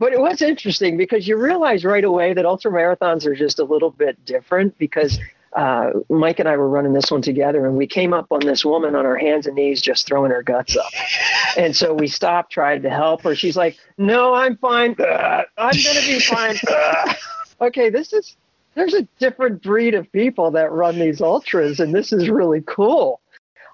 but it was interesting because you realize right away that ultra marathons are just a little bit different because uh, Mike and I were running this one together, and we came up on this woman on her hands and knees, just throwing her guts up. And so we stopped, tried to help her. She's like, "No, I'm fine. Uh, I'm gonna be fine." Uh. Okay, this is there's a different breed of people that run these ultras, and this is really cool.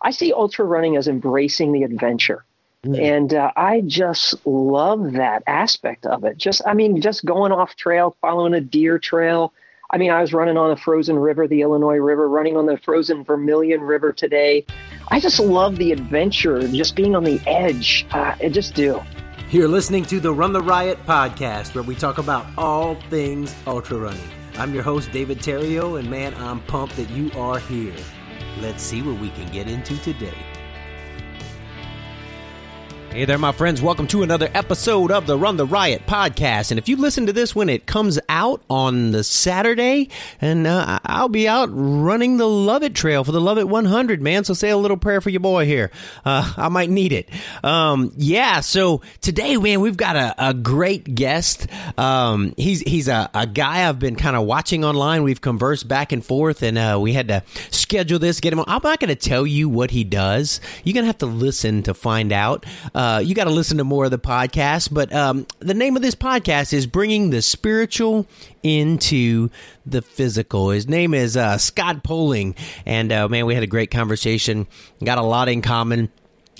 I see ultra running as embracing the adventure. And uh, I just love that aspect of it. Just, I mean, just going off trail, following a deer trail, I mean, I was running on the frozen river, the Illinois River, running on the frozen Vermilion River today. I just love the adventure, just being on the edge. Uh, I just do. You're listening to the Run the Riot podcast, where we talk about all things ultra running. I'm your host, David Terrio, and man, I'm pumped that you are here. Let's see what we can get into today. Hey there, my friends. Welcome to another episode of the Run the Riot podcast. And if you listen to this when it comes out on the Saturday, and uh, I'll be out running the Lovit Trail for the Lovit 100, man. So say a little prayer for your boy here. Uh, I might need it. Um, yeah. So today, man, we've got a, a great guest. Um, he's he's a, a guy I've been kind of watching online. We've conversed back and forth, and uh, we had to schedule this, get him on. I'm not going to tell you what he does. You're going to have to listen to find out. Uh, uh, you got to listen to more of the podcast. But um, the name of this podcast is Bringing the Spiritual into the Physical. His name is uh, Scott Poling. And uh, man, we had a great conversation, got a lot in common.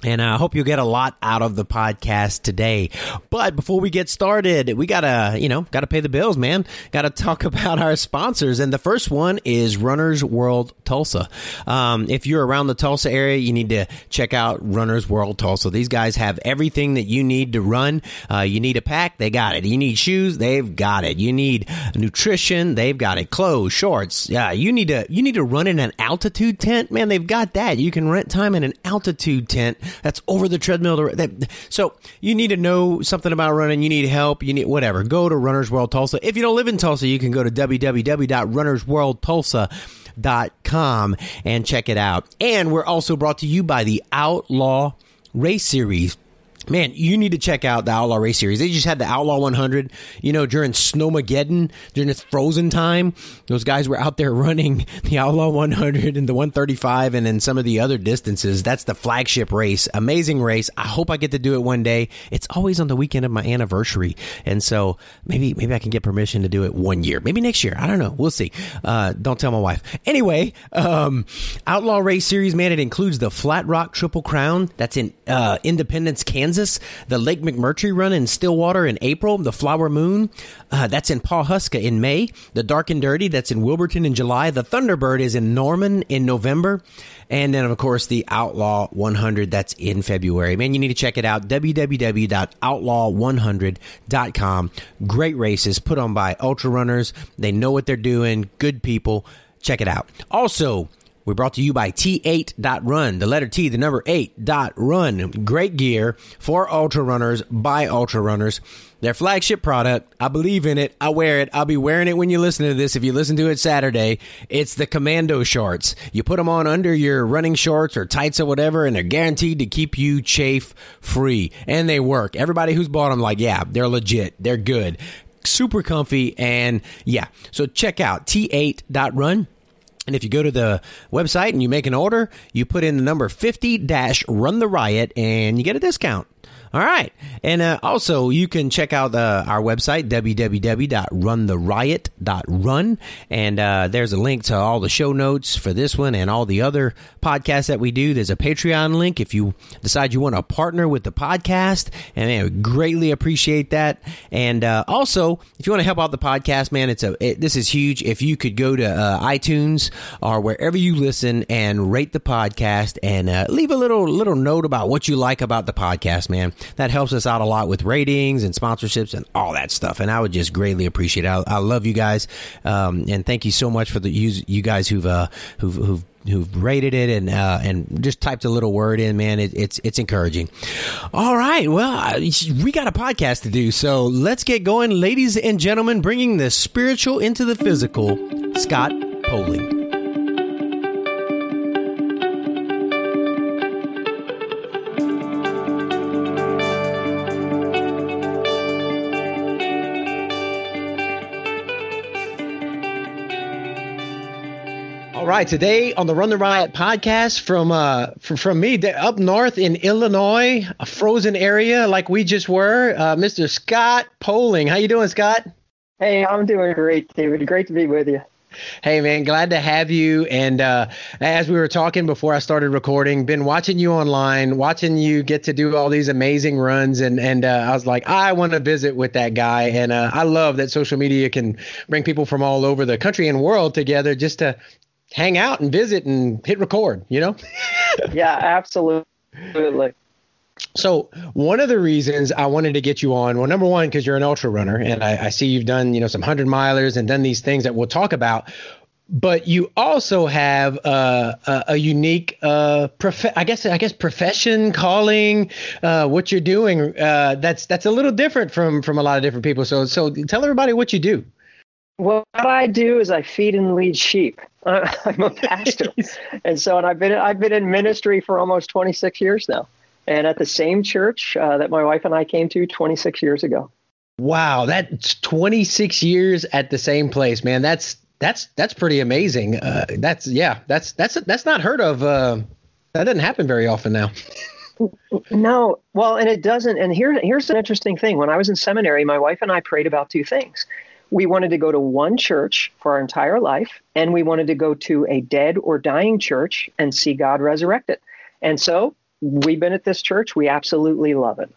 And I hope you get a lot out of the podcast today. But before we get started, we gotta, you know, gotta pay the bills, man. Gotta talk about our sponsors. And the first one is Runners World Tulsa. Um, if you're around the Tulsa area, you need to check out Runners World Tulsa. These guys have everything that you need to run. Uh, you need a pack, they got it. You need shoes, they've got it. You need nutrition, they've got it. Clothes, shorts. Yeah, you need to, you need to run in an altitude tent, man. They've got that. You can rent time in an altitude tent that's over the treadmill. That, so you need to know something about running. You need help. You need whatever. Go to Runners World Tulsa. If you don't live in Tulsa, you can go to www.runnersworldtulsa.com and check it out. And we're also brought to you by the Outlaw Race Series Man, you need to check out the Outlaw Race Series. They just had the Outlaw 100, you know, during Snowmageddon, during this frozen time. Those guys were out there running the Outlaw 100 and the 135 and then some of the other distances. That's the flagship race. Amazing race. I hope I get to do it one day. It's always on the weekend of my anniversary. And so maybe, maybe I can get permission to do it one year. Maybe next year. I don't know. We'll see. Uh, don't tell my wife. Anyway, um, Outlaw Race Series, man, it includes the Flat Rock Triple Crown. That's in, uh, Independence, Kansas. Kansas, the Lake McMurtry run in Stillwater in April, the Flower Moon, uh, that's in Pawhuska in May, the Dark and Dirty, that's in Wilburton in July, the Thunderbird is in Norman in November, and then, of course, the Outlaw 100, that's in February. Man, you need to check it out, www.outlaw100.com. Great races put on by ultra runners. They know what they're doing, good people. Check it out. Also, we're brought to you by T8.run, the letter T, the number 8.run. Great gear for ultra runners by ultra runners. Their flagship product, I believe in it. I wear it. I'll be wearing it when you listen to this. If you listen to it Saturday, it's the commando shorts. You put them on under your running shorts or tights or whatever, and they're guaranteed to keep you chafe free. And they work. Everybody who's bought them, like, yeah, they're legit. They're good. Super comfy. And yeah, so check out T8.run. And if you go to the website and you make an order, you put in the number 50 dash run the riot and you get a discount. All right. And uh, also, you can check out uh, our website, www.runtheriot.run. And uh, there's a link to all the show notes for this one and all the other podcasts that we do. There's a Patreon link if you decide you want to partner with the podcast. And man, we greatly appreciate that. And uh, also, if you want to help out the podcast, man, it's a it, this is huge. If you could go to uh, iTunes or wherever you listen and rate the podcast and uh, leave a little little note about what you like about the podcast, man that helps us out a lot with ratings and sponsorships and all that stuff. And I would just greatly appreciate it. I, I love you guys, um, and thank you so much for the you, you guys who've uh, who've, who've who've rated it and uh, and just typed a little word in, man. It, it's it's encouraging. All right, well, we got a podcast to do, so let's get going, ladies and gentlemen. Bringing the spiritual into the physical, Scott Poling. Right, today on the Run the Riot podcast from uh from, from me up north in Illinois, a frozen area like we just were, uh, Mr. Scott Poling. How you doing, Scott? Hey, I'm doing great, David. Great to be with you. Hey man, glad to have you. And uh, as we were talking before I started recording, been watching you online, watching you get to do all these amazing runs, and and uh, I was like, I want to visit with that guy. And uh, I love that social media can bring people from all over the country and world together just to hang out and visit and hit record, you know? yeah, absolutely. So one of the reasons I wanted to get you on, well, number one, because you're an ultra runner, and I, I, see you've done, you know, some hundred milers and done these things that we'll talk about. But you also have uh, a, a, unique, uh, prof- I guess, I guess, profession, calling, uh, what you're doing. Uh, that's that's a little different from from a lot of different people. So so tell everybody what you do. What I do is I feed and lead sheep. I'm a pastor, and so and I've been I've been in ministry for almost 26 years now, and at the same church uh, that my wife and I came to 26 years ago. Wow, that's 26 years at the same place, man. That's that's that's pretty amazing. Uh, that's yeah, that's that's that's not heard of. Uh, that doesn't happen very often now. no, well, and it doesn't. And here here's an interesting thing. When I was in seminary, my wife and I prayed about two things we wanted to go to one church for our entire life, and we wanted to go to a dead or dying church and see God resurrected. And so we've been at this church. We absolutely love it.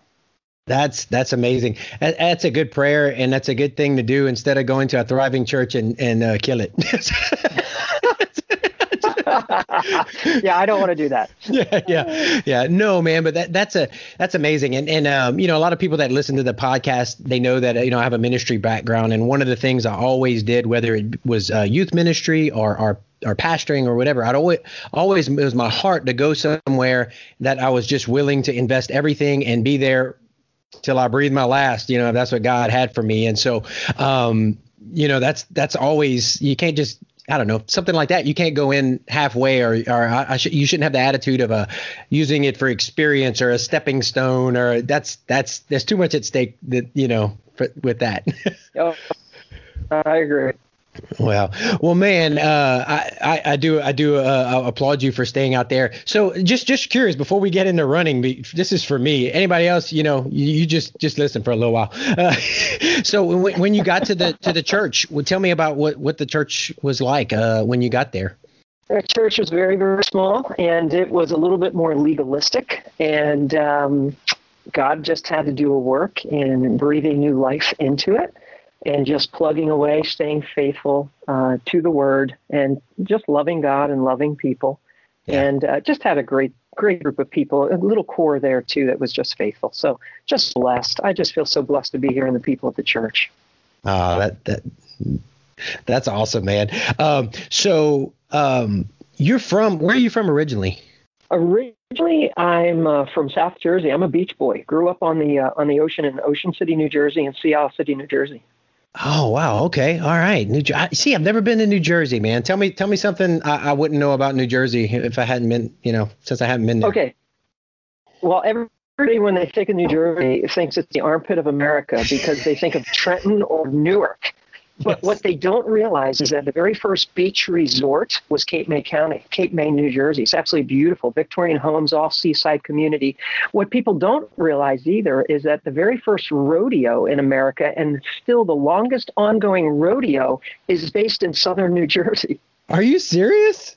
That's that's amazing. That's a good prayer, and that's a good thing to do instead of going to a thriving church and and uh, kill it. yeah, I don't want to do that. yeah, yeah, yeah. No, man, but that that's a that's amazing. And and um, you know, a lot of people that listen to the podcast, they know that you know I have a ministry background, and one of the things I always did, whether it was uh, youth ministry or our or pastoring or whatever. I'd always always it was my heart to go somewhere that I was just willing to invest everything and be there till I breathe my last. You know, that's what God had for me. And so, um, you know, that's that's always you can't just I don't know, something like that. You can't go in halfway, or or I, I sh- you shouldn't have the attitude of a uh, using it for experience or a stepping stone, or that's that's there's too much at stake that you know for, with that. oh, I agree. Well, well, man, uh, I, I, do I do uh, applaud you for staying out there. So just just curious before we get into running, this is for me. Anybody else, you know, you, you just just listen for a little while. Uh, so when, when you got to the to the church, well, tell me about what what the church was like uh, when you got there. The church was very very small, and it was a little bit more legalistic, and um, God just had to do a work in breathing new life into it and just plugging away, staying faithful uh, to the word, and just loving God and loving people, yeah. and uh, just had a great, great group of people, a little core there too that was just faithful. So just blessed. I just feel so blessed to be here and the people at the church. Ah, uh, that that that's awesome, man. Um, so um, you're from where are you from originally? Originally, I'm uh, from South Jersey. I'm a beach boy. Grew up on the uh, on the ocean in Ocean City, New Jersey, and Sea Isle City, New Jersey. Oh wow. Okay. All right. New See, I've never been to New Jersey, man. Tell me, tell me something I, I, wouldn't know about New Jersey if I hadn't been, you know, since I haven't been there. Okay. Well, everybody when they think of New Jersey thinks it's the armpit of America because they think of Trenton or Newark. But what they don't realize is that the very first beach resort was Cape May County, Cape May, New Jersey. It's absolutely beautiful. Victorian homes, all seaside community. What people don't realize either is that the very first rodeo in America, and still the longest ongoing rodeo, is based in southern New Jersey. Are you serious?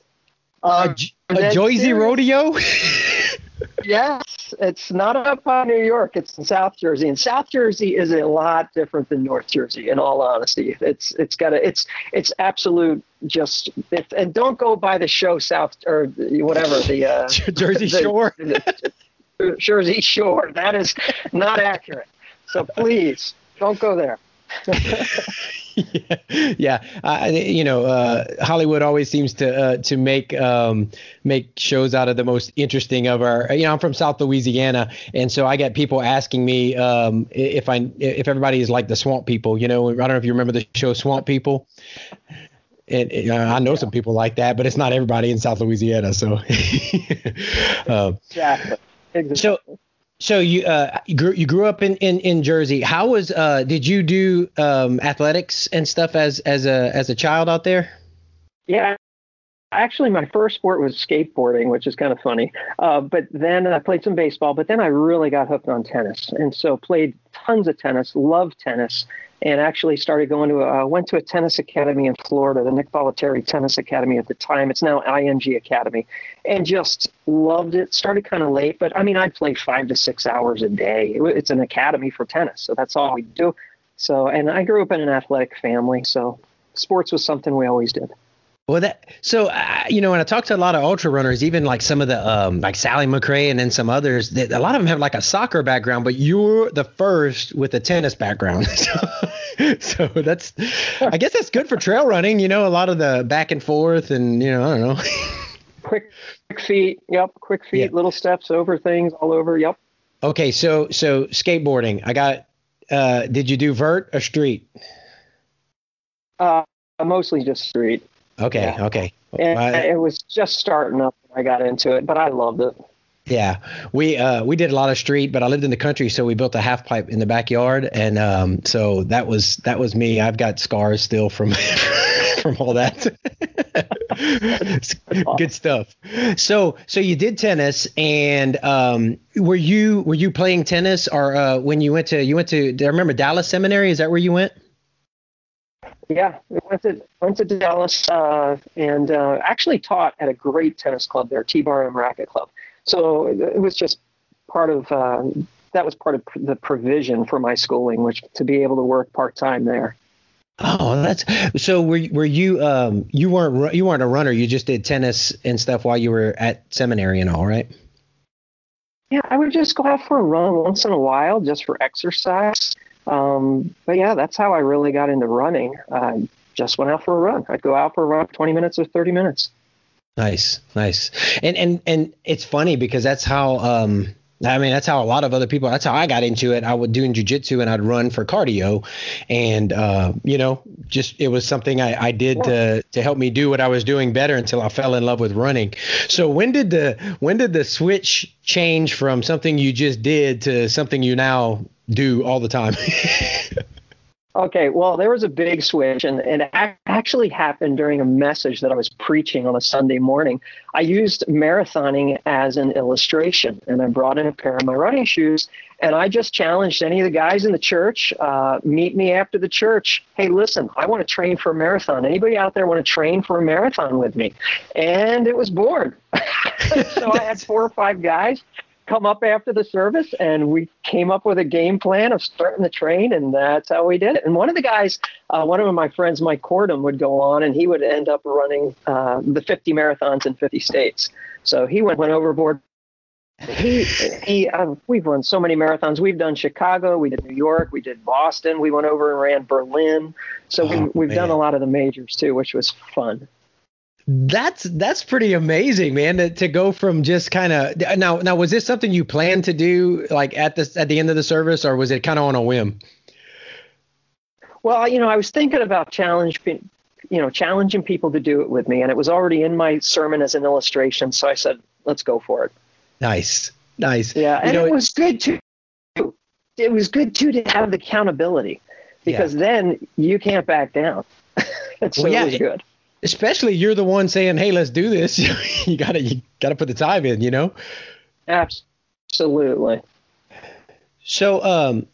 Uh, a, Jersey rodeo? yes, it's not up by New York. It's in South Jersey, and South Jersey is a lot different than North Jersey. In all honesty, it's it's got a it's it's absolute just and don't go by the show South or whatever the uh, Jersey the, Shore. The, the Jersey Shore. That is not accurate. So please don't go there. yeah, yeah. Uh, you know, uh, Hollywood always seems to uh, to make um, make shows out of the most interesting of our. You know, I'm from South Louisiana, and so I get people asking me um, if I if everybody is like the Swamp People. You know, I don't know if you remember the show Swamp People. And, and uh, I know some people like that, but it's not everybody in South Louisiana. So, um, yeah. Exactly. So, so you uh, you grew you grew up in, in, in Jersey. How was uh, did you do um, athletics and stuff as as a as a child out there? Yeah, actually, my first sport was skateboarding, which is kind of funny. Uh, but then I played some baseball, but then I really got hooked on tennis. And so played tons of tennis, loved tennis, and actually started going to a, uh, went to a tennis academy in Florida, the Nick Bollettieri Tennis Academy at the time. It's now IMG Academy, and just loved it. Started kind of late, but I mean, I'd play five to six hours a day. It's an academy for tennis, so that's all we do. So, and I grew up in an athletic family, so sports was something we always did. Well, that so uh, you know when I talk to a lot of ultra runners, even like some of the um, like Sally McRae and then some others, that a lot of them have like a soccer background, but you're the first with a tennis background. so, so that's, I guess that's good for trail running. You know, a lot of the back and forth, and you know, I don't know. quick, quick feet. Yep, quick feet, little steps over things all over. Yep. Okay, so so skateboarding. I got. Uh, did you do vert or street? Uh, mostly just street. Okay, yeah. okay. And it was just starting up when I got into it, but I loved it. Yeah, we uh, we did a lot of street, but I lived in the country, so we built a half pipe in the backyard, and um, so that was that was me. I've got scars still from from all that. Good stuff. So so you did tennis, and um, were you were you playing tennis, or uh, when you went to you went to do I remember Dallas Seminary? Is that where you went? Yeah, we went to went to Dallas uh, and uh, actually taught at a great tennis club there, T Bar M Racquet Club. So it was just part of uh, that was part of the provision for my schooling, which to be able to work part time there. Oh, that's so. Were were you um you weren't you weren't a runner? You just did tennis and stuff while you were at seminary and all, right? Yeah, I would just go out for a run once in a while just for exercise. Um, but yeah, that's how I really got into running. I just went out for a run. I'd go out for a run, 20 minutes or 30 minutes. Nice, nice. And and and it's funny because that's how um I mean, that's how a lot of other people. That's how I got into it. I would do in jujitsu and I'd run for cardio, and uh, you know, just it was something I, I did yeah. to to help me do what I was doing better until I fell in love with running. So when did the when did the switch change from something you just did to something you now do all the time? Okay, well, there was a big switch, and, and it actually happened during a message that I was preaching on a Sunday morning. I used marathoning as an illustration, and I brought in a pair of my running shoes, and I just challenged any of the guys in the church, uh, meet me after the church. Hey, listen, I want to train for a marathon. Anybody out there want to train for a marathon with me? And it was born. so I had four or five guys come up after the service and we came up with a game plan of starting the train and that's how we did it. And one of the guys uh, one of my friends mike cordum would go on and he would end up running uh, the 50 marathons in 50 states. So he went, went overboard. He he uh, we've run so many marathons. We've done chicago we did new york we did boston we went over and ran berlin. So oh, we, we've man. done a lot of the majors too which was fun that's that's pretty amazing, man. To, to go from just kind of now now was this something you planned to do like at the at the end of the service, or was it kind of on a whim? Well, you know, I was thinking about challenging, you know, challenging people to do it with me, and it was already in my sermon as an illustration. So I said, let's go for it. Nice, nice. Yeah, and you know, it was good too. It was good too to have the accountability because yeah. then you can't back down. so well, yeah, it was good especially you're the one saying, "Hey, let's do this." you gotta you gotta put the time in, you know. Absolutely. So, um,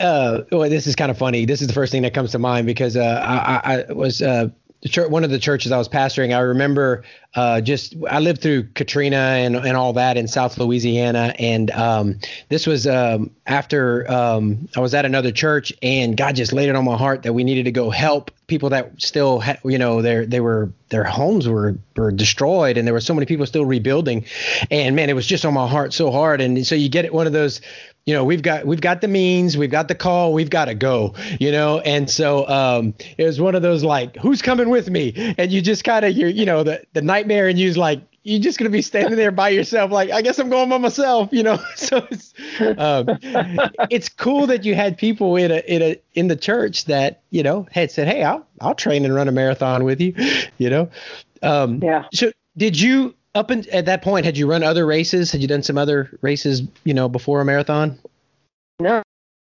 uh, well, this is kind of funny. This is the first thing that comes to mind because uh, I, I was uh, church, one of the churches I was pastoring, I remember uh, just I lived through Katrina and, and all that in South Louisiana, and um, this was um, after um, I was at another church, and God just laid it on my heart that we needed to go help people that still, had, you know, their they were their homes were were destroyed, and there were so many people still rebuilding, and man, it was just on my heart so hard, and so you get one of those you know we've got we've got the means we've got the call we've got to go you know? And so um it was one of those like who's coming with me? And you just kind of you're you know the the nightmare and you's like you're just gonna be standing there by yourself like i guess i'm going by myself you know? So it's um, it's cool that you had people in a in a in the church that you know had said hey i'll i'll train and run a marathon with you you know? Um yeah. so did you up in, at that point, had you run other races? Had you done some other races, you know, before a marathon? No,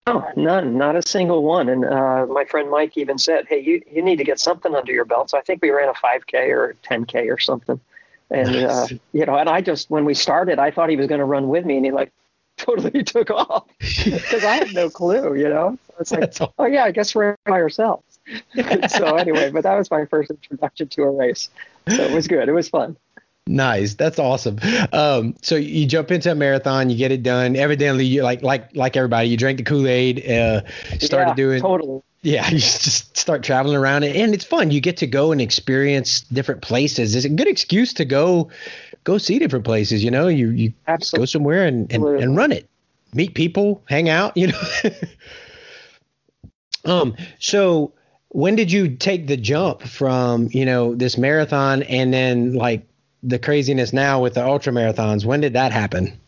Oh, none, not a single one. And uh, my friend Mike even said, "Hey, you you need to get something under your belt." So I think we ran a 5K or 10K or something. And uh, you know, and I just when we started, I thought he was going to run with me, and he like totally took off because I had no clue. You know, it's like, oh yeah, I guess we're by ourselves. so anyway, but that was my first introduction to a race. So it was good. It was fun. Nice. That's awesome. Um, so you jump into a marathon, you get it done. Evidently, you like like like everybody, you drank the Kool Aid, uh, started yeah, doing totally. Yeah, you just start traveling around, and it's fun. You get to go and experience different places. It's a good excuse to go go see different places. You know, you you Absolutely. go somewhere and, and and run it, meet people, hang out. You know. um. So when did you take the jump from you know this marathon and then like the craziness now with the ultra marathons. When did that happen?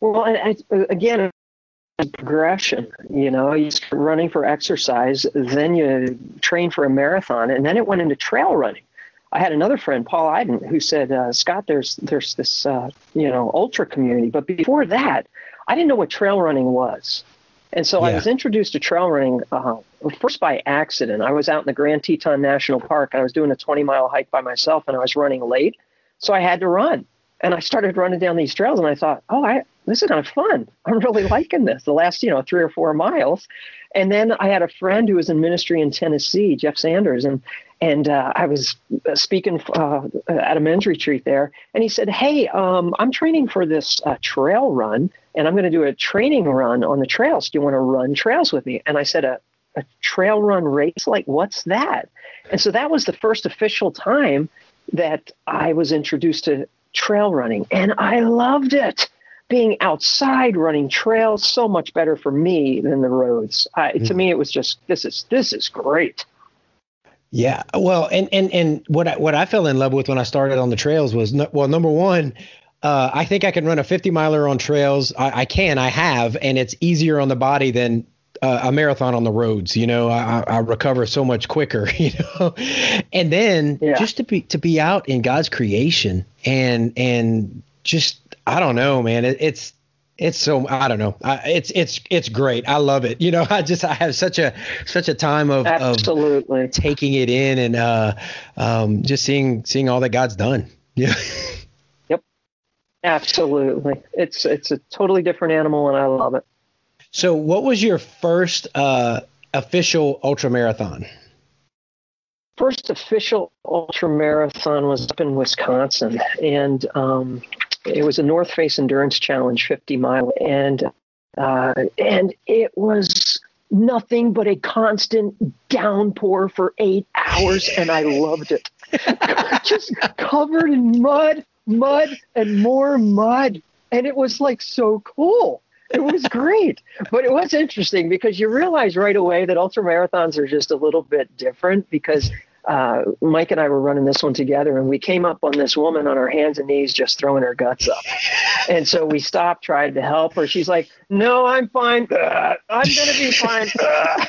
Well, I, I, again, progression. You know, you start running for exercise, then you train for a marathon, and then it went into trail running. I had another friend, Paul Iden, who said, uh, "Scott, there's there's this uh, you know ultra community, but before that, I didn't know what trail running was." And so yeah. I was introduced to trail running uh, first by accident. I was out in the Grand Teton National Park and I was doing a 20 mile hike by myself and I was running late. So I had to run. And I started running down these trails and I thought, oh, I, this is kind of fun. I'm really liking this the last, you know, three or four miles. And then I had a friend who was in ministry in Tennessee, Jeff Sanders, and and uh, I was uh, speaking uh, at a men's retreat there, and he said, "Hey, um, I'm training for this uh, trail run, and I'm going to do a training run on the trails. Do you want to run trails with me?" And I said, "A, a trail run race? Like what's that?" And so that was the first official time that I was introduced to trail running, and I loved it. Being outside running trails so much better for me than the roads. I, mm-hmm. To me, it was just this is this is great. Yeah, well, and and and what I, what I fell in love with when I started on the trails was well, number one, uh, I think I can run a 50 miler on trails. I, I, can, I have, and it's easier on the body than uh, a marathon on the roads. You know, I, I, recover so much quicker. You know, and then yeah. just to be to be out in God's creation and and just I don't know, man. It, it's it's so I don't know. I, it's it's it's great. I love it. You know, I just I have such a such a time of absolutely of taking it in and uh, um, just seeing seeing all that God's done. Yeah. Yep. Absolutely. It's it's a totally different animal, and I love it. So, what was your first uh, official ultra marathon? First official ultra marathon was up in Wisconsin, and um, it was a North Face Endurance Challenge 50 mile, and uh, and it was nothing but a constant downpour for eight hours, and I loved it. Just covered in mud, mud, and more mud, and it was like so cool it was great. But it was interesting because you realize right away that ultra marathons are just a little bit different because uh, Mike and I were running this one together, and we came up on this woman on her hands and knees just throwing her guts up. And so we stopped, tried to help her. She's like, "No, I'm fine. Uh, I'm gonna be fine." Uh.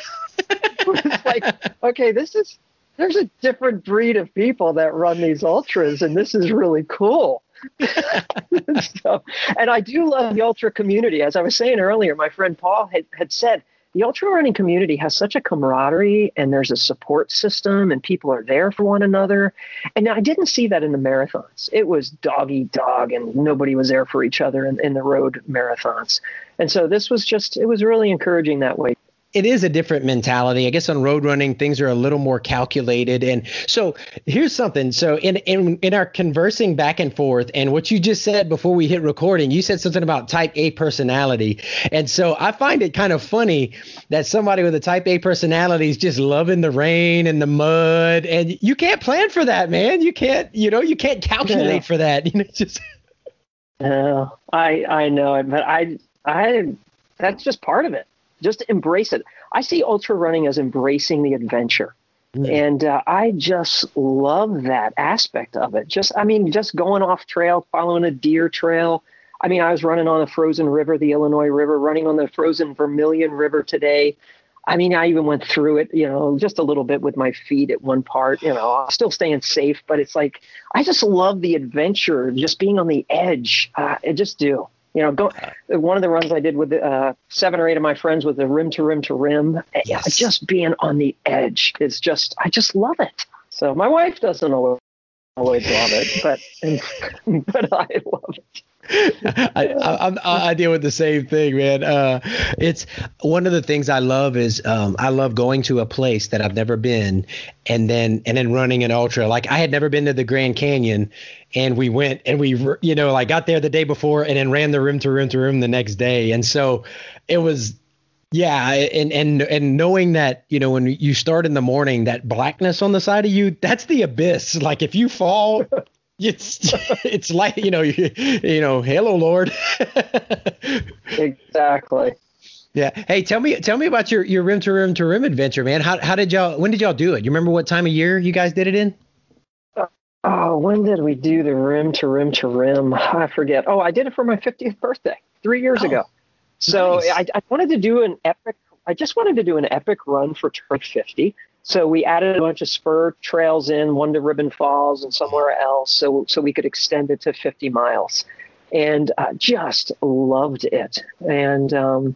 it's like, okay, this is there's a different breed of people that run these ultras, and this is really cool. so, and I do love the ultra community. As I was saying earlier, my friend Paul had, had said the ultra running community has such a camaraderie and there's a support system and people are there for one another. And I didn't see that in the marathons. It was dog eat dog and nobody was there for each other in, in the road marathons. And so this was just, it was really encouraging that way it is a different mentality. I guess on road running, things are a little more calculated. And so here's something. So in, in in our conversing back and forth, and what you just said before we hit recording, you said something about type A personality. And so I find it kind of funny that somebody with a type A personality is just loving the rain and the mud. And you can't plan for that, man. You can't, you know, you can't calculate yeah. for that. You know, just No, I I know it, but I I that's just part of it just embrace it. I see ultra running as embracing the adventure. Mm. And uh, I just love that aspect of it. Just, I mean, just going off trail, following a deer trail. I mean, I was running on the frozen river, the Illinois River, running on the frozen Vermilion River today. I mean, I even went through it, you know, just a little bit with my feet at one part, you know, still staying safe, but it's like, I just love the adventure, just being on the edge. Uh, I just do. You know, go one of the runs I did with uh, seven or eight of my friends with the rim to rim to rim. Yes. Just being on the edge is just I just love it. So my wife doesn't always love it, but but I love it. I, I, I, deal with the same thing, man. Uh, it's one of the things I love is um, I love going to a place that I've never been, and then and then running an ultra. Like I had never been to the Grand Canyon, and we went and we you know like got there the day before and then ran the rim to rim to rim the next day, and so it was yeah, and and and knowing that you know when you start in the morning, that blackness on the side of you, that's the abyss. Like if you fall, it's it's like you know you, you know hello lord. Exactly. Yeah. Hey tell me tell me about your your rim to rim to rim adventure man. How, how did y'all when did y'all do it? You remember what time of year you guys did it in? Uh, oh when did we do the rim to rim to rim? I forget. Oh i did it for my 50th birthday three years oh, ago. So nice. I, I wanted to do an epic i just wanted to do an epic run for turf 50 so we added a bunch of spur trails in, one to Ribbon Falls and somewhere else, so so we could extend it to 50 miles, and uh, just loved it. And um,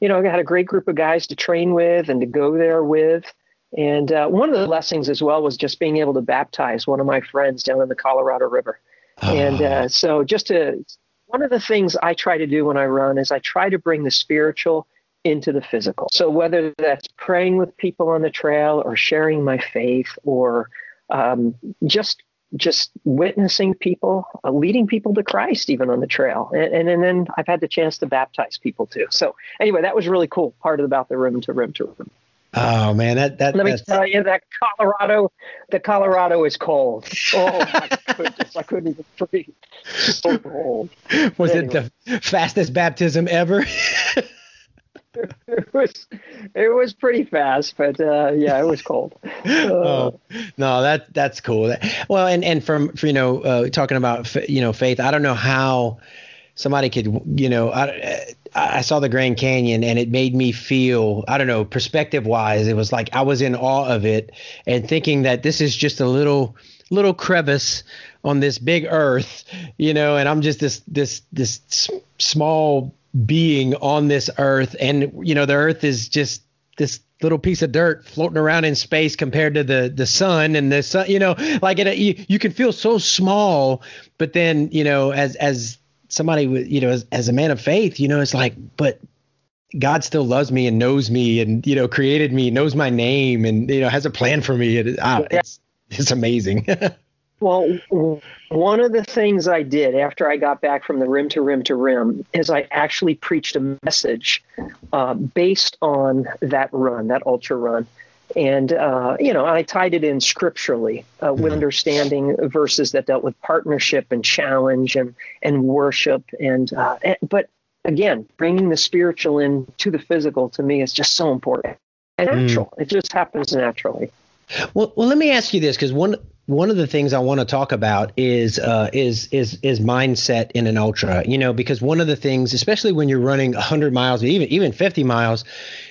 you know, I had a great group of guys to train with and to go there with. And uh, one of the blessings as well was just being able to baptize one of my friends down in the Colorado River. Oh. And uh, so, just to one of the things I try to do when I run is I try to bring the spiritual into the physical. So whether that's praying with people on the trail or sharing my faith or um, just just witnessing people, uh, leading people to Christ, even on the trail, and, and, and then I've had the chance to baptize people too. So anyway, that was really cool. Part of about the rim to rim to rim. Oh man, that that. Let me tell you that Colorado, the Colorado is cold. Oh my goodness, I couldn't even breathe. So cold. Was anyway. it the fastest baptism ever? it was it was pretty fast, but uh, yeah, it was cold. Uh, oh, no, that that's cool. Well, and and from you know uh, talking about you know faith, I don't know how somebody could you know I I saw the Grand Canyon and it made me feel I don't know perspective wise, it was like I was in awe of it and thinking that this is just a little little crevice on this big earth, you know, and I'm just this this this small being on this earth. And you know the earth is just this little piece of dirt floating around in space compared to the the sun and the sun you know like it, you, you can feel so small but then you know as as somebody with you know as, as a man of faith you know it's like but God still loves me and knows me and you know created me knows my name and you know has a plan for me. It, ah, it's it's amazing Well, one of the things I did after I got back from the rim to rim to rim is I actually preached a message uh, based on that run, that ultra run. And, uh, you know, I tied it in scripturally uh, with mm-hmm. understanding verses that dealt with partnership and challenge and, and worship. And, uh, and, but again, bringing the spiritual in to the physical to me is just so important and natural. Mm. It just happens naturally. Well, well, let me ask you this because one one of the things I want to talk about is uh, is is is mindset in an ultra. You know, because one of the things, especially when you're running 100 miles, even even 50 miles,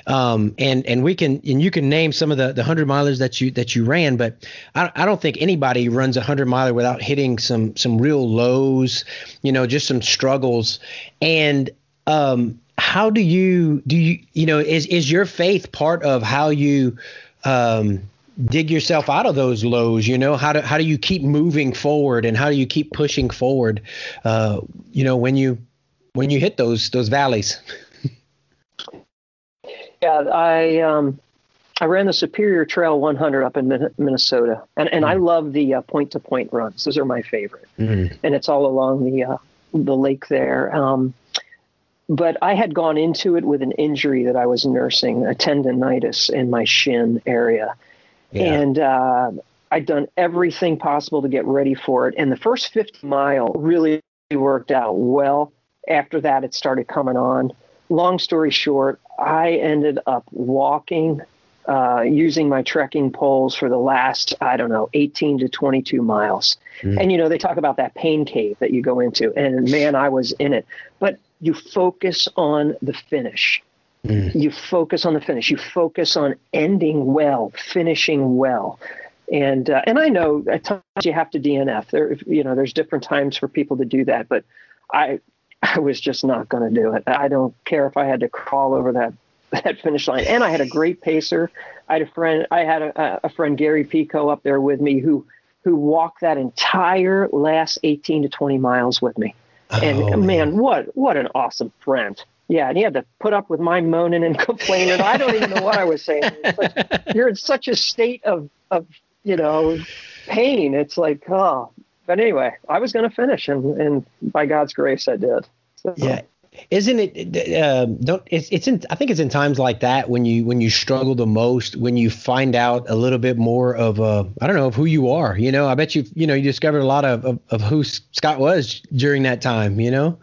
um, and and we can and you can name some of the the 100 milers that you that you ran, but I, I don't think anybody runs a 100 miler without hitting some some real lows. You know, just some struggles. And um, how do you do you you know is is your faith part of how you um, dig yourself out of those lows you know how do how do you keep moving forward and how do you keep pushing forward uh, you know when you when you hit those those valleys yeah i um i ran the superior trail 100 up in minnesota and and mm. i love the uh, point to point runs those are my favorite mm. and it's all along the uh, the lake there um but I had gone into it with an injury that I was nursing, a tendonitis in my shin area. Yeah. And uh, I'd done everything possible to get ready for it. And the first 50 mile really worked out well. After that, it started coming on. Long story short, I ended up walking uh, using my trekking poles for the last, I don't know, 18 to 22 miles. Mm. And, you know, they talk about that pain cave that you go into. And man, I was in it. But you focus on the finish. Mm. You focus on the finish. You focus on ending well, finishing well. And uh, and I know at times you have to DNF. There, you know, there's different times for people to do that. But I I was just not going to do it. I don't care if I had to crawl over that that finish line. And I had a great pacer. I had a friend. I had a, a friend Gary Pico up there with me who who walked that entire last 18 to 20 miles with me. And oh, man, man, what what an awesome friend. Yeah, and he had to put up with my moaning and complaining. I don't even know what I was saying. You're in such a state of of you know pain. It's like oh. But anyway, I was going to finish, and and by God's grace, I did. So, yeah, isn't it uh, don't it's it's in i think it's in times like that when you when you struggle the most when you find out a little bit more of uh i don't know of who you are you know i bet you you know you discovered a lot of of, of who scott was during that time you know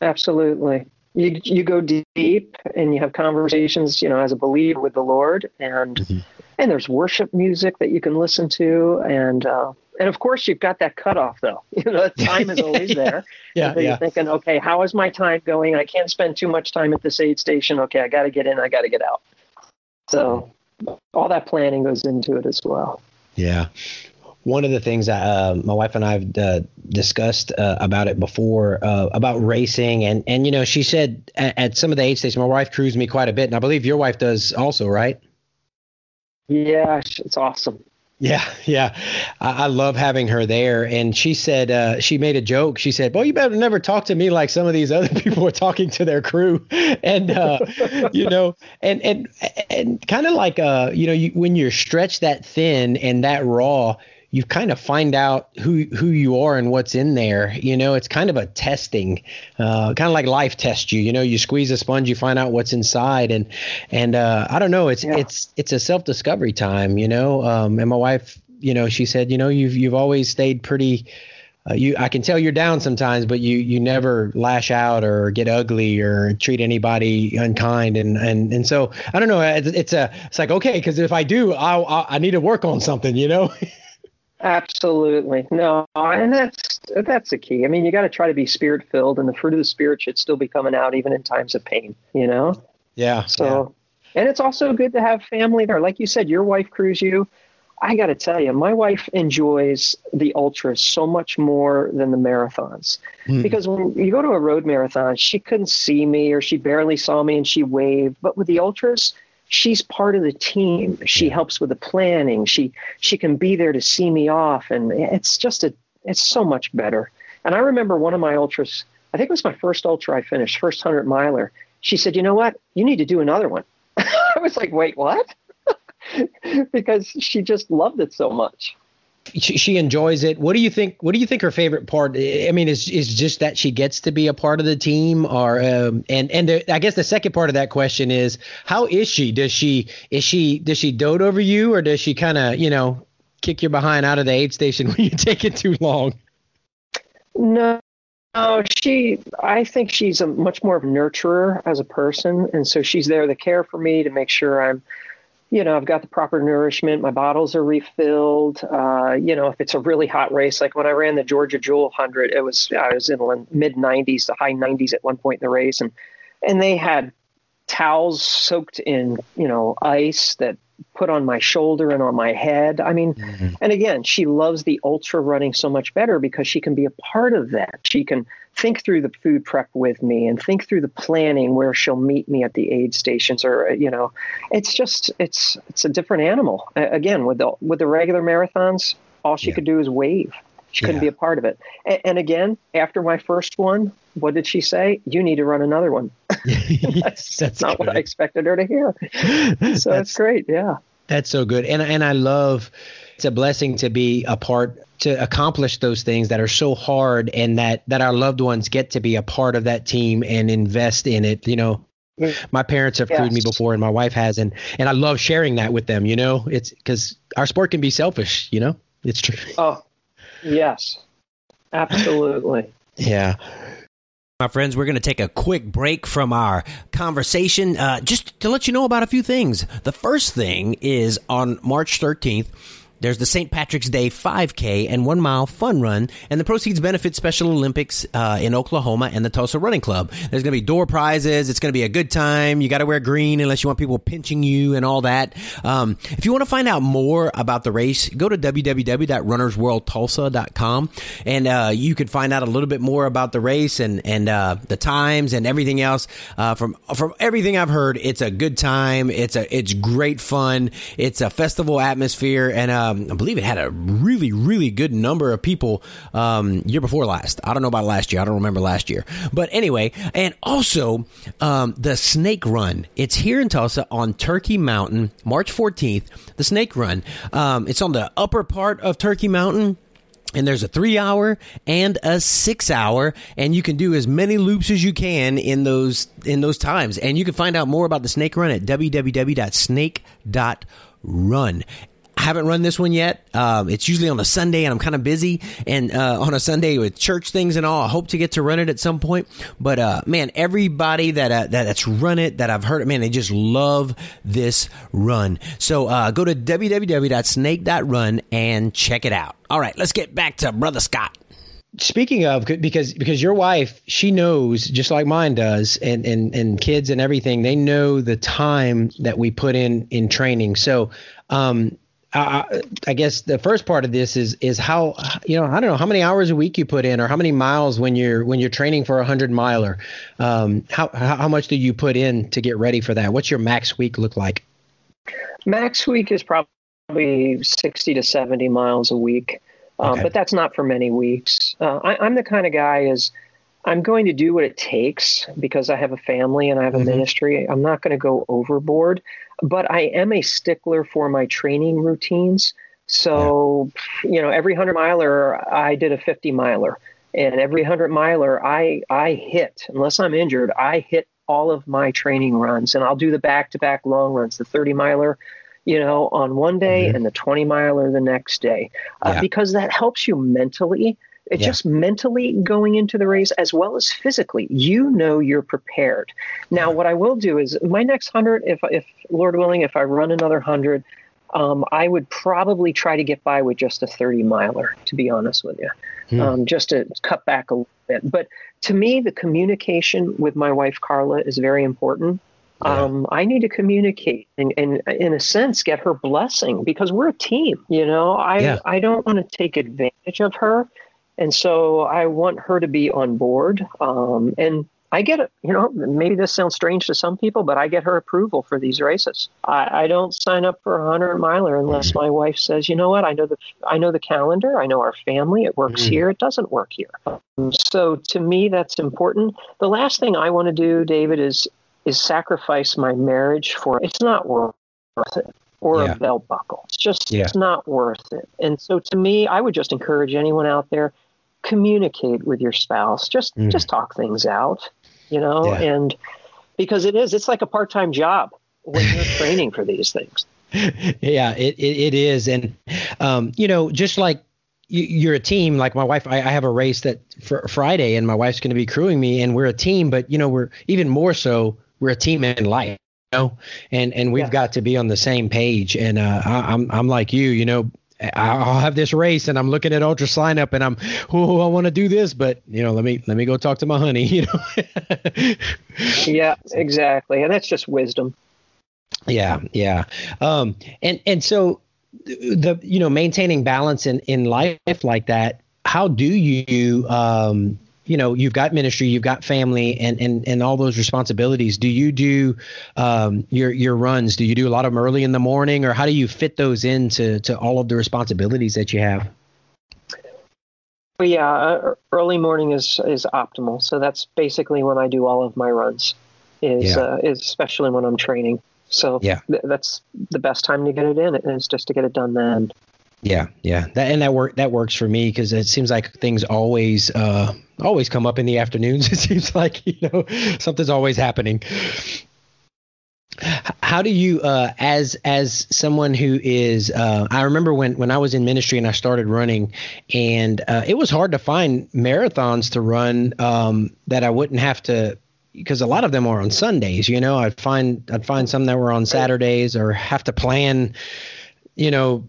absolutely you you go deep and you have conversations you know as a believer with the lord and mm-hmm. and there's worship music that you can listen to and uh and of course you've got that cutoff though. You know, time is always there. yeah, so you're thinking, okay, how is my time going? I can't spend too much time at this aid station. Okay, I got to get in. I got to get out. So all that planning goes into it as well. Yeah. One of the things that uh, my wife and I have uh, discussed uh, about it before uh, about racing, and and you know, she said at, at some of the aid stations, my wife crews me quite a bit, and I believe your wife does also, right? Yeah, it's awesome. Yeah, yeah. I, I, love having her there. And she said, uh, she made a joke. She said, Well, you better never talk to me like some of these other people are talking to their crew. And, uh, you know, and, and, and kind of like, uh, you know, you, when you're stretched that thin and that raw, you kind of find out who who you are and what's in there. You know, it's kind of a testing, uh, kind of like life test you. You know, you squeeze a sponge, you find out what's inside, and and uh, I don't know, it's yeah. it's it's a self discovery time. You know, um, and my wife, you know, she said, you know, you've you've always stayed pretty. Uh, you, I can tell you're down sometimes, but you you never lash out or get ugly or treat anybody unkind, and and and so I don't know. It's, it's a it's like okay, because if I do, I I need to work on something, you know. Absolutely. No, and that's that's the key. I mean, you got to try to be spirit filled, and the fruit of the spirit should still be coming out even in times of pain. You know. Yeah. So, yeah. and it's also good to have family there. Like you said, your wife crews you. I got to tell you, my wife enjoys the ultras so much more than the marathons. Hmm. Because when you go to a road marathon, she couldn't see me or she barely saw me and she waved. But with the ultras, she's part of the team. She helps with the planning. She she can be there to see me off, and it's just a it's so much better. And I remember one of my ultras. I think it was my first ultra I finished, first hundred miler. She said, "You know what? You need to do another one." I was like, "Wait, what?" because she just loved it so much she, enjoys it. What do you think? What do you think her favorite part? I mean, is is just that she gets to be a part of the team, or um, and and the, I guess the second part of that question is how is she? Does she is she does she dote over you, or does she kind of you know kick your behind out of the aid station when you take it too long? No, no, she. I think she's a much more of a nurturer as a person, and so she's there to care for me to make sure I'm you know, I've got the proper nourishment. My bottles are refilled. Uh, you know, if it's a really hot race, like when I ran the Georgia Jewel hundred, it was I was in the mid 90s, the high 90s at one point in the race, and and they had towels soaked in you know ice that put on my shoulder and on my head. I mean, mm-hmm. and again, she loves the ultra running so much better because she can be a part of that. She can think through the food prep with me and think through the planning where she'll meet me at the aid stations or uh, you know, it's just it's it's a different animal. Again, with the with the regular marathons, all she yeah. could do is wave. She couldn't yeah. be a part of it. And, and, again, after my first one, what did she say? You need to run another one. that's, that's not good. what I expected her to hear. So that's, great. Yeah. That's so good. And and I love it's a blessing to be a part to accomplish those things that are so hard and that that our loved ones get to be a part of that team and invest in it, you know. My parents have yes. crewed me before and my wife has and and I love sharing that with them, you know. It's cuz our sport can be selfish, you know. It's true. Oh, Yes, absolutely. yeah. My friends, we're going to take a quick break from our conversation uh, just to let you know about a few things. The first thing is on March 13th, There's the St. Patrick's Day 5K and one mile fun run, and the proceeds benefit Special Olympics uh, in Oklahoma and the Tulsa Running Club. There's going to be door prizes. It's going to be a good time. You got to wear green unless you want people pinching you and all that. Um, if you want to find out more about the race, go to www.runnersworldtulsa.com and uh, you can find out a little bit more about the race and and uh, the times and everything else. Uh, from from everything I've heard, it's a good time. It's a it's great fun. It's a festival atmosphere and. Uh, um, I believe it had a really, really good number of people um, year before last. I don't know about last year. I don't remember last year. But anyway, and also um, the Snake Run. It's here in Tulsa on Turkey Mountain, March 14th. The Snake Run. Um, it's on the upper part of Turkey Mountain and there's a three hour and a six hour and you can do as many loops as you can in those in those times and you can find out more about the snake run at www.snake.run I haven't run this one yet. Um, it's usually on a Sunday, and I'm kind of busy. And uh, on a Sunday with church things and all, I hope to get to run it at some point. But uh, man, everybody that, uh, that that's run it, that I've heard it, man, they just love this run. So uh, go to www.snake.run and check it out. All right, let's get back to Brother Scott speaking of because because your wife she knows just like mine does and and and kids and everything they know the time that we put in in training so um uh, I guess the first part of this is is how you know I don't know how many hours a week you put in or how many miles when you're when you're training for a hundred miler. Um, how how much do you put in to get ready for that? What's your max week look like? Max week is probably sixty to seventy miles a week, okay. but that's not for many weeks. Uh, I, am the kind of guy is I'm going to do what it takes because I have a family and I have a mm-hmm. ministry. I'm not going to go overboard, but I am a stickler for my training routines. So, yeah. you know, every 100 miler, I did a 50 miler. And every 100 miler, I, I hit, unless I'm injured, I hit all of my training runs. And I'll do the back to back long runs, the 30 miler, you know, on one day mm-hmm. and the 20 miler the next day, uh, yeah. because that helps you mentally it's yeah. just mentally going into the race as well as physically. You know you're prepared. Now, what I will do is my next hundred, if if Lord willing, if I run another hundred, um, I would probably try to get by with just a 30 miler, to be honest with you, hmm. um, just to cut back a little bit. But to me, the communication with my wife Carla is very important. Yeah. Um, I need to communicate and, and, in a sense, get her blessing because we're a team. You know, I yeah. I don't want to take advantage of her. And so I want her to be on board. Um, and I get it. You know, maybe this sounds strange to some people, but I get her approval for these races. I, I don't sign up for a hundred miler unless my wife says, you know what, I know the I know the calendar, I know our family. It works mm. here. It doesn't work here. Um, so to me, that's important. The last thing I want to do, David, is is sacrifice my marriage for. It's not worth it or yeah. a belt buckle. It's just yeah. it's not worth it. And so to me, I would just encourage anyone out there communicate with your spouse. Just mm. just talk things out, you know, yeah. and because it is, it's like a part time job when you're training for these things. Yeah, it, it, it is. And, um, you know, just like you're a team like my wife I, I, have a race that for friday and my wife's going to be crewing me and we're a team but you know we're even more so we're a team in life you know and and we've yeah. got to be on the same page and uh, I, i'm i'm like you you know I'll have this race and I'm looking at UltraSignup and I'm oh I want to do this but you know let me let me go talk to my honey you know? Yeah exactly. And that's just wisdom. Yeah yeah. Um and and so the you know maintaining balance in in life like that how do you um you know you've got ministry you've got family and and and all those responsibilities. Do you do um, your your runs? Do you do a lot of them early in the morning or how do you fit those into to all of the responsibilities that you have? Well, yeah uh, early morning is is optimal. So that's basically when i do all of my runs is yeah. uh, is especially when i'm training. So yeah. th- that's the best time to get it in is just to get it done then yeah, yeah, that and that work that works for me because it seems like things always uh, always come up in the afternoons. It seems like you know something's always happening. How do you, uh, as as someone who is, uh, I remember when when I was in ministry and I started running, and uh, it was hard to find marathons to run um, that I wouldn't have to because a lot of them are on Sundays. You know, I'd find I'd find some that were on Saturdays or have to plan, you know,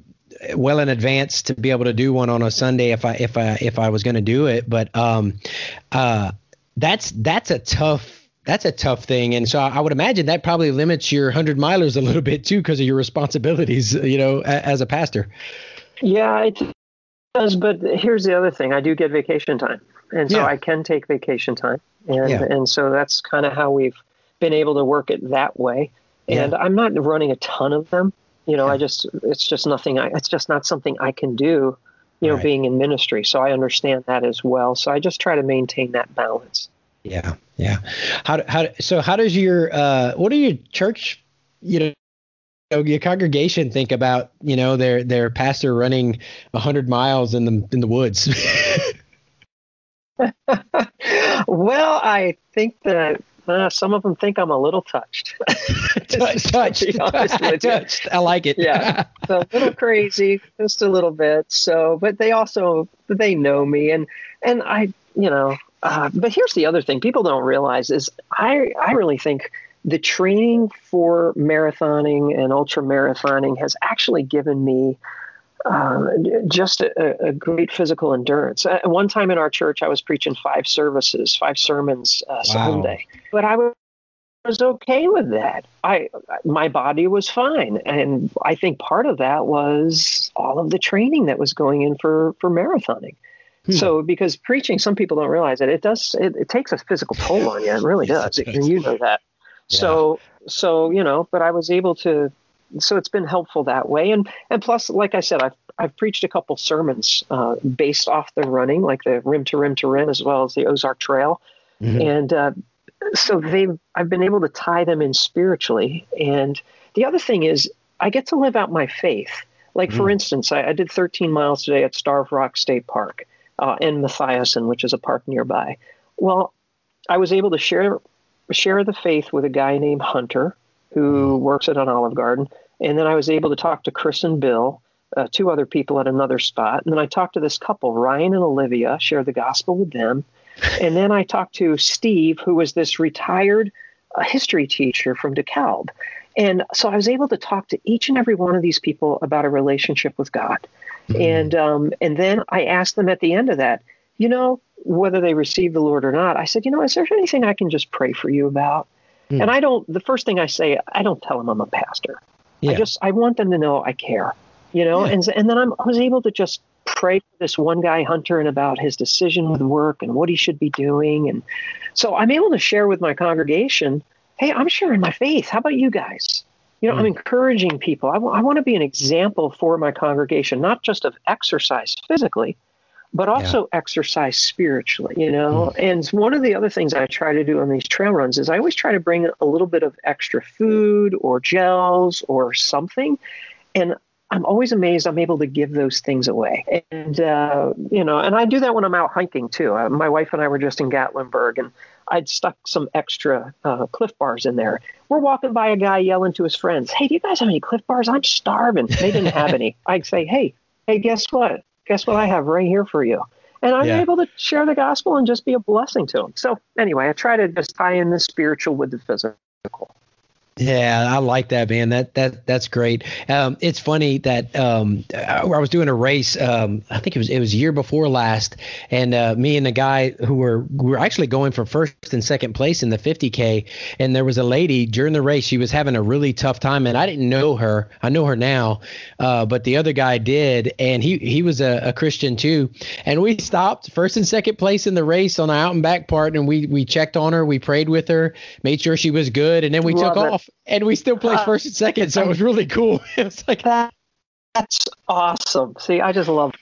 well in advance to be able to do one on a Sunday if I if I if I was going to do it. But um, uh, that's that's a tough that's a tough thing, and so I would imagine that probably limits your hundred milers a little bit too because of your responsibilities, you know, as a pastor. Yeah, it does. But here's the other thing: I do get vacation time, and so yeah. I can take vacation time, and yeah. and so that's kind of how we've been able to work it that way. And yeah. I'm not running a ton of them. You know, I just it's just nothing. I, it's just not something I can do. You know, right. being in ministry, so I understand that as well. So I just try to maintain that balance. Yeah, yeah. How how so? How does your uh, what do your church, you know? your congregation think about you know their their pastor running hundred miles in the in the woods? well, I think that uh, some of them think I'm a little touched. touched, touched, touched. I like it. yeah, so a little crazy, just a little bit. So, but they also they know me, and and I, you know. Uh, but here's the other thing people don't realize is I I really think the training for marathoning and ultra marathoning has actually given me uh, just a, a, great physical endurance. Uh, one time in our church, I was preaching five services, five sermons uh, wow. Sunday, but I was was okay with that. I my body was fine, and I think part of that was all of the training that was going in for for marathoning. Hmm. So because preaching, some people don't realize that it does it, it takes a physical toll on you. It really does, and you know that. Yeah. So so you know, but I was able to so it's been helpful that way. And and plus, like I said, I've I've preached a couple sermons uh, based off the running, like the rim to rim to rim, as well as the Ozark Trail, mm-hmm. and uh, so they I've been able to tie them in spiritually. And the other thing is, I get to live out my faith. Like mm-hmm. for instance, I, I, did 13 miles today at Starved Rock State Park uh, in Matthiessen, which is a park nearby. Well, I was able to share share the faith with a guy named Hunter who works at an Olive Garden. And then I was able to talk to Chris and Bill, uh, two other people at another spot. And then I talked to this couple, Ryan and Olivia, share the gospel with them. And then I talked to Steve, who was this retired uh, history teacher from DeKalb. And so I was able to talk to each and every one of these people about a relationship with God. Mm-hmm. And um, and then I asked them at the end of that, you know, whether they received the Lord or not, I said, you know, is there anything I can just pray for you about? Mm. And I don't, the first thing I say, I don't tell them I'm a pastor. Yeah. I just, I want them to know I care, you know? Yeah. And, and then I'm, I was able to just pray for this one guy, Hunter, and about his decision with work and what he should be doing. And so I'm able to share with my congregation, hey, I'm sharing my faith. How about you guys? You know, mm. I'm encouraging people. I, w- I want to be an example for my congregation, not just of exercise physically, but also yeah. exercise spiritually, you know. Mm. And one of the other things I try to do on these trail runs is I always try to bring a little bit of extra food or gels or something. And I'm always amazed I'm able to give those things away. And, uh, you know, and I do that when I'm out hiking too. Uh, my wife and I were just in Gatlinburg and I'd stuck some extra uh, Clif Bars in there. We're walking by a guy yelling to his friends, Hey, do you guys have any Clif Bars? I'm starving. They didn't have any. I'd say, Hey, hey, guess what? Guess what I have right here for you. And I'm yeah. able to share the gospel and just be a blessing to them. So anyway, I try to just tie in the spiritual with the physical. Yeah, I like that, man. That that that's great. Um, it's funny that um, I was doing a race. Um, I think it was it was year before last, and uh, me and the guy who were we were actually going for first and second place in the 50k. And there was a lady during the race. She was having a really tough time, and I didn't know her. I know her now, uh, but the other guy did, and he he was a, a Christian too. And we stopped first and second place in the race on the out and back part, and we we checked on her, we prayed with her, made sure she was good, and then we Love took it. off and we still placed uh, first and second, so it was really cool. it was like that, that's awesome. See, I just love.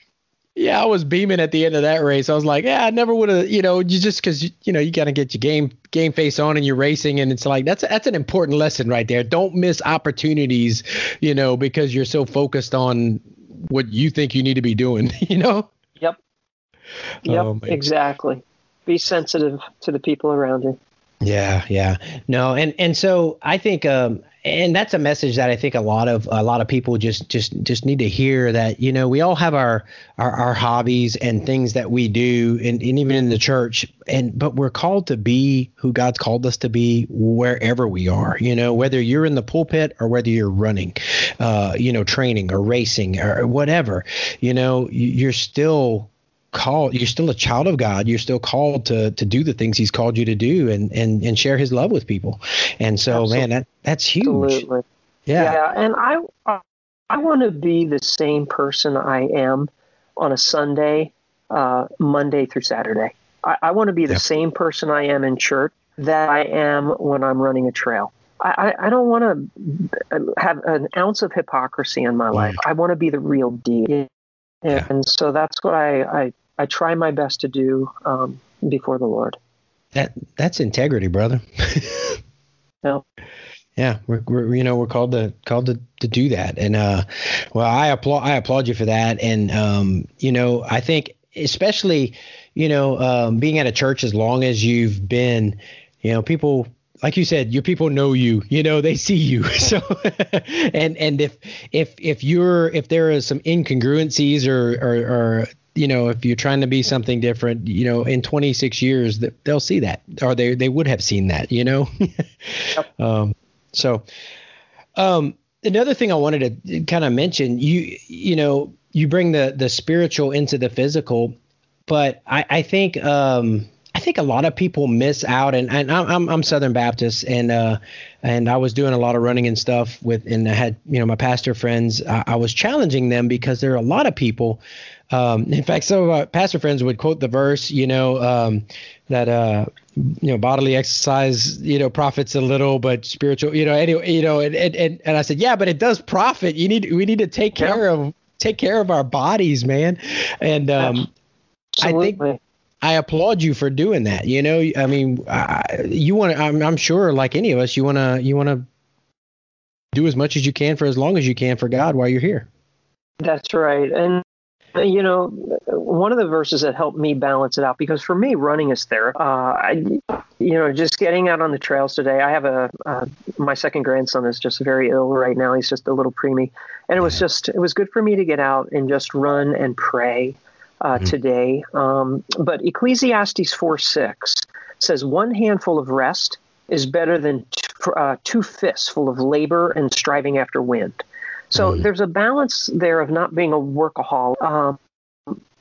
Yeah, I was beaming at the end of that race. I was like, yeah, I never would have, you know, you just because you know you got to get your game game face on and you're racing, and it's like that's that's an important lesson right there. Don't miss opportunities, you know, because you're so focused on what you think you need to be doing, you know. Yep. Yep. Oh, exactly. Be sensitive to the people around you. Yeah, yeah. No, and and so I think um and that's a message that I think a lot of a lot of people just just just need to hear that you know we all have our our, our hobbies and things that we do and, and even in the church and but we're called to be who God's called us to be wherever we are you know whether you're in the pulpit or whether you're running uh, you know, training or racing or whatever, you know, you're still called you're still a child of God. You're still called to to do the things he's called you to do and and and share his love with people. And so Absolutely. man, that that's huge. Absolutely. Yeah. Yeah, and I I want to be the same person I am on a Sunday, uh, Monday through Saturday. I, I want to be the same person I am in church that I am when I'm running a trail. I, I don't want to have an ounce of hypocrisy in my life. I want to be the real deal. Yeah. And so that's what I, I, I try my best to do um, before the Lord. That that's integrity, brother. no. Yeah, we're, we're, you know we're called to called to, to do that, and uh, well, I applaud I applaud you for that, and um, you know I think especially you know um, being at a church as long as you've been, you know people like you said, your people know you. You know, they see you. So, and and if if if you're if there is some incongruencies or or, or you know if you're trying to be something different, you know, in 26 years that they'll see that or they they would have seen that. You know. yep. um, so, um, another thing I wanted to kind of mention, you you know, you bring the the spiritual into the physical, but I I think um, I think a lot of people miss out, and, and I'm I'm Southern Baptist, and uh, and I was doing a lot of running and stuff with, and I had you know my pastor friends. I, I was challenging them because there are a lot of people. Um, in fact, some of our pastor friends would quote the verse, you know, um, that uh, you know bodily exercise you know profits a little but spiritual you know anyway you know and and, and, I said yeah but it does profit. You need we need to take care of take care of our bodies man. And um. I think I applaud you for doing that you know? I mean I, you want to I'm, I'm sure like any of us you want to you want to do as much as you can for as long as you can for God while you're here. That's right. And you know, one of the verses that helped me balance it out because for me, running is therapy. Uh, I, you know, just getting out on the trails today. I have a uh, my second grandson is just very ill right now. He's just a little preemie, and it was just it was good for me to get out and just run and pray uh, mm-hmm. today. Um, but Ecclesiastes four six says one handful of rest is better than t- uh, two fists full of labor and striving after wind. So mm. there's a balance there of not being a workaholic, um,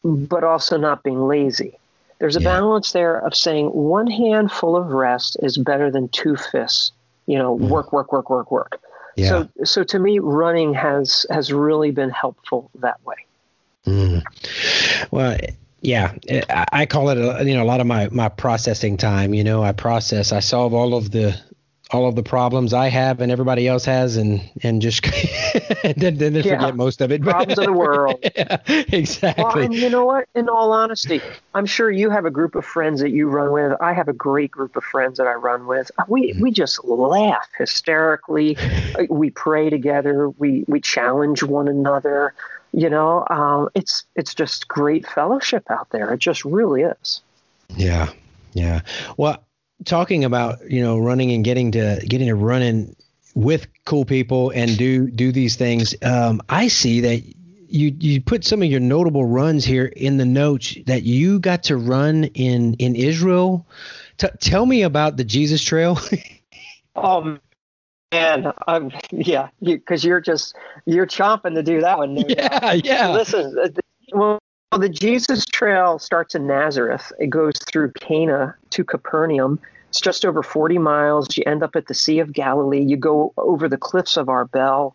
but also not being lazy. There's a yeah. balance there of saying one handful of rest is better than two fists. You know, mm. work, work, work, work, work. Yeah. So, so to me, running has has really been helpful that way. Mm. Well, yeah, I call it a, you know a lot of my my processing time. You know, I process, I solve all of the all of the problems I have and everybody else has, and and just then, then yeah. forget most of it. Problems of the world. yeah, exactly. Well, and you know what? In all honesty, I'm sure you have a group of friends that you run with. I have a great group of friends that I run with. We mm-hmm. we just laugh hysterically. we pray together. We we challenge one another. You know, um, it's it's just great fellowship out there. It just really is. Yeah, yeah. Well, talking about you know running and getting to getting to running with cool people and do do these things. Um, I see that you you put some of your notable runs here in the notes that you got to run in in Israel. T- tell me about the Jesus Trail. um, man, I'm, yeah, because you, are just you're chomping to do that one. Yeah, yeah. Listen, well, the Jesus Trail starts in Nazareth. It goes through Cana to Capernaum. It's just over 40 miles. You end up at the Sea of Galilee. You go over the cliffs of Arbel.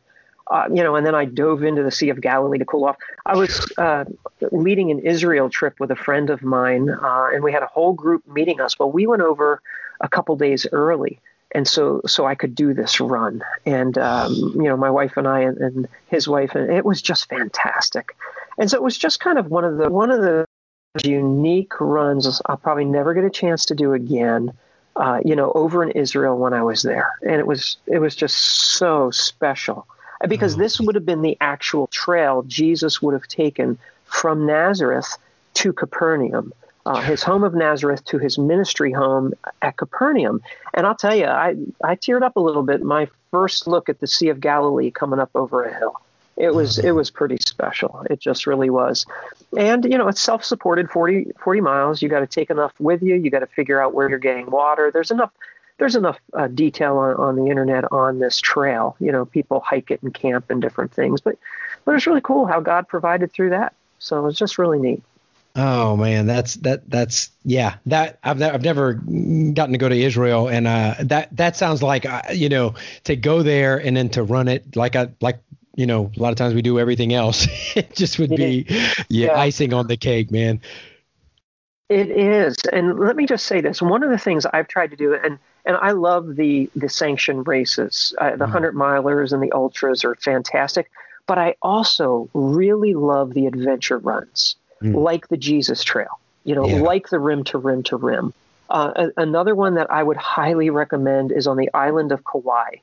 Uh, you know, and then I dove into the Sea of Galilee to cool off. I was uh, leading an Israel trip with a friend of mine, uh, and we had a whole group meeting us. Well, we went over a couple days early, and so so I could do this run. And um, you know, my wife and I and, and his wife, and it was just fantastic. And so it was just kind of one of the one of the unique runs. I'll probably never get a chance to do again uh, you know, over in Israel when I was there, and it was it was just so special. Because mm-hmm. this would have been the actual trail Jesus would have taken from Nazareth to Capernaum, uh, his home of Nazareth to his ministry home at Capernaum. And I'll tell you, I I teared up a little bit my first look at the Sea of Galilee coming up over a hill it was it was pretty special. It just really was. And you know, it's self-supported 40, 40 miles. You got to take enough with you. You got to figure out where you're getting water. There's enough there's enough uh, detail on, on the internet on this trail. You know, people hike it and camp and different things, but but it's really cool how God provided through that. So it's just really neat. Oh man, that's that that's yeah. That I've I've never gotten to go to Israel, and uh, that that sounds like uh, you know to go there and then to run it like I like you know a lot of times we do everything else. it just would be yeah, yeah icing on the cake, man. It is, and let me just say this: one of the things I've tried to do, and and I love the the sanctioned races, uh, the mm-hmm. hundred milers and the ultras are fantastic, but I also really love the adventure runs mm. like the Jesus Trail, you know, yeah. like the rim to rim to rim. Uh, a- another one that I would highly recommend is on the island of Kauai.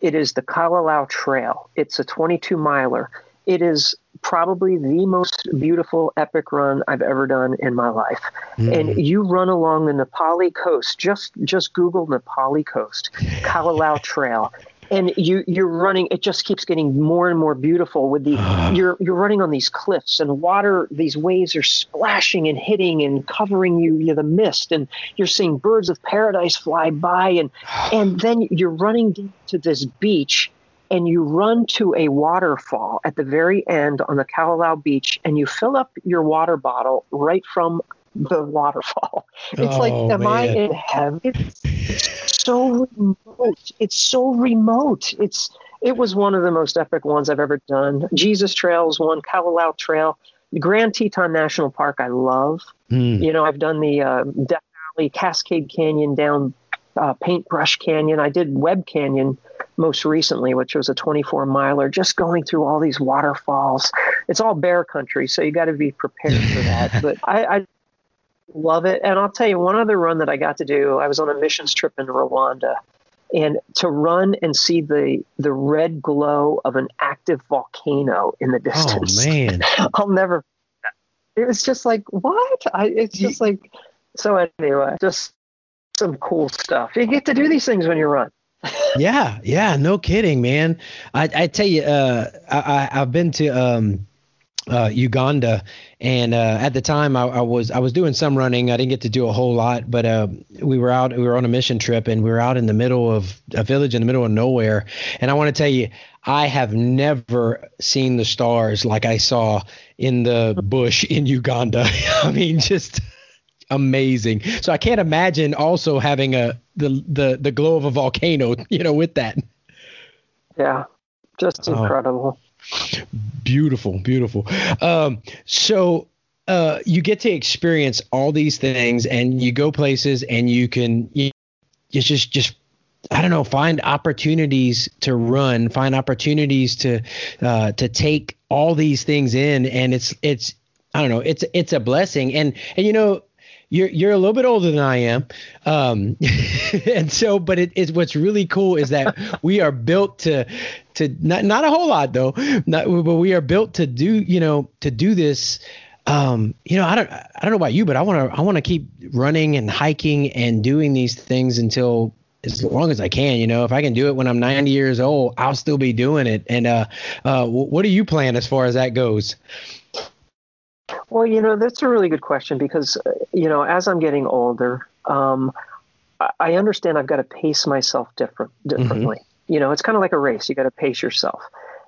It is the Kalalau Trail. It's a 22 miler. It is probably the most beautiful epic run I've ever done in my life. Mm. And you run along the Na Pali coast. Just just Google Na Pali coast, Kalalau Trail, and you you're running it just keeps getting more and more beautiful with the you're you're running on these cliffs and water these waves are splashing and hitting and covering you you know, the mist and you're seeing birds of paradise fly by and and then you're running to this beach and you run to a waterfall at the very end on the Kalalau beach and you fill up your water bottle right from the waterfall. It's oh, like, am man. I in heaven? It's so remote. It's so remote. It's it was one of the most epic ones I've ever done. Jesus Trails one, Kalalau Trail, Grand Teton National Park. I love. Mm. You know, I've done the uh, Death Valley, Cascade Canyon, down uh, Paintbrush Canyon. I did Webb Canyon most recently, which was a 24 miler, just going through all these waterfalls. It's all bear country, so you got to be prepared for that. but I, I love it. And I'll tell you one other run that I got to do. I was on a missions trip in Rwanda, and to run and see the the red glow of an active volcano in the oh, distance. Oh man, I'll never. It was just like what? I, it's just like so. Anyway, just some cool stuff. You get to do these things when you run. yeah, yeah, no kidding, man. I, I tell you, uh, I, I've been to um, uh, Uganda, and uh, at the time I, I, was I was doing some running. I didn't get to do a whole lot, but uh, we were out. We were on a mission trip, and we were out in the middle of a village in the middle of nowhere. And I want to tell you, I have never seen the stars like I saw in the bush in Uganda. I mean, just amazing. So I can't imagine also having a the the the glow of a volcano, you know, with that. Yeah, just oh. incredible. Oh. Beautiful, beautiful. Um, so uh, you get to experience all these things, and you go places, and you can you, you just just I don't know, find opportunities to run, find opportunities to uh, to take all these things in, and it's it's I don't know, it's it's a blessing, and and you know you're you're a little bit older than I am, um, and so but it is what's really cool is that we are built to to not not a whole lot though, not, but we are built to do you know to do this. Um, you know, I don't I don't know about you, but I want to I want to keep running and hiking and doing these things until as long as I can. You know, if I can do it when I'm 90 years old, I'll still be doing it. And uh, uh, what do you plan as far as that goes? Well, you know, that's a really good question because, uh, you know, as I'm getting older, um, I understand I've got to pace myself different differently. Mm-hmm. You know, it's kind of like a race. You got to pace yourself.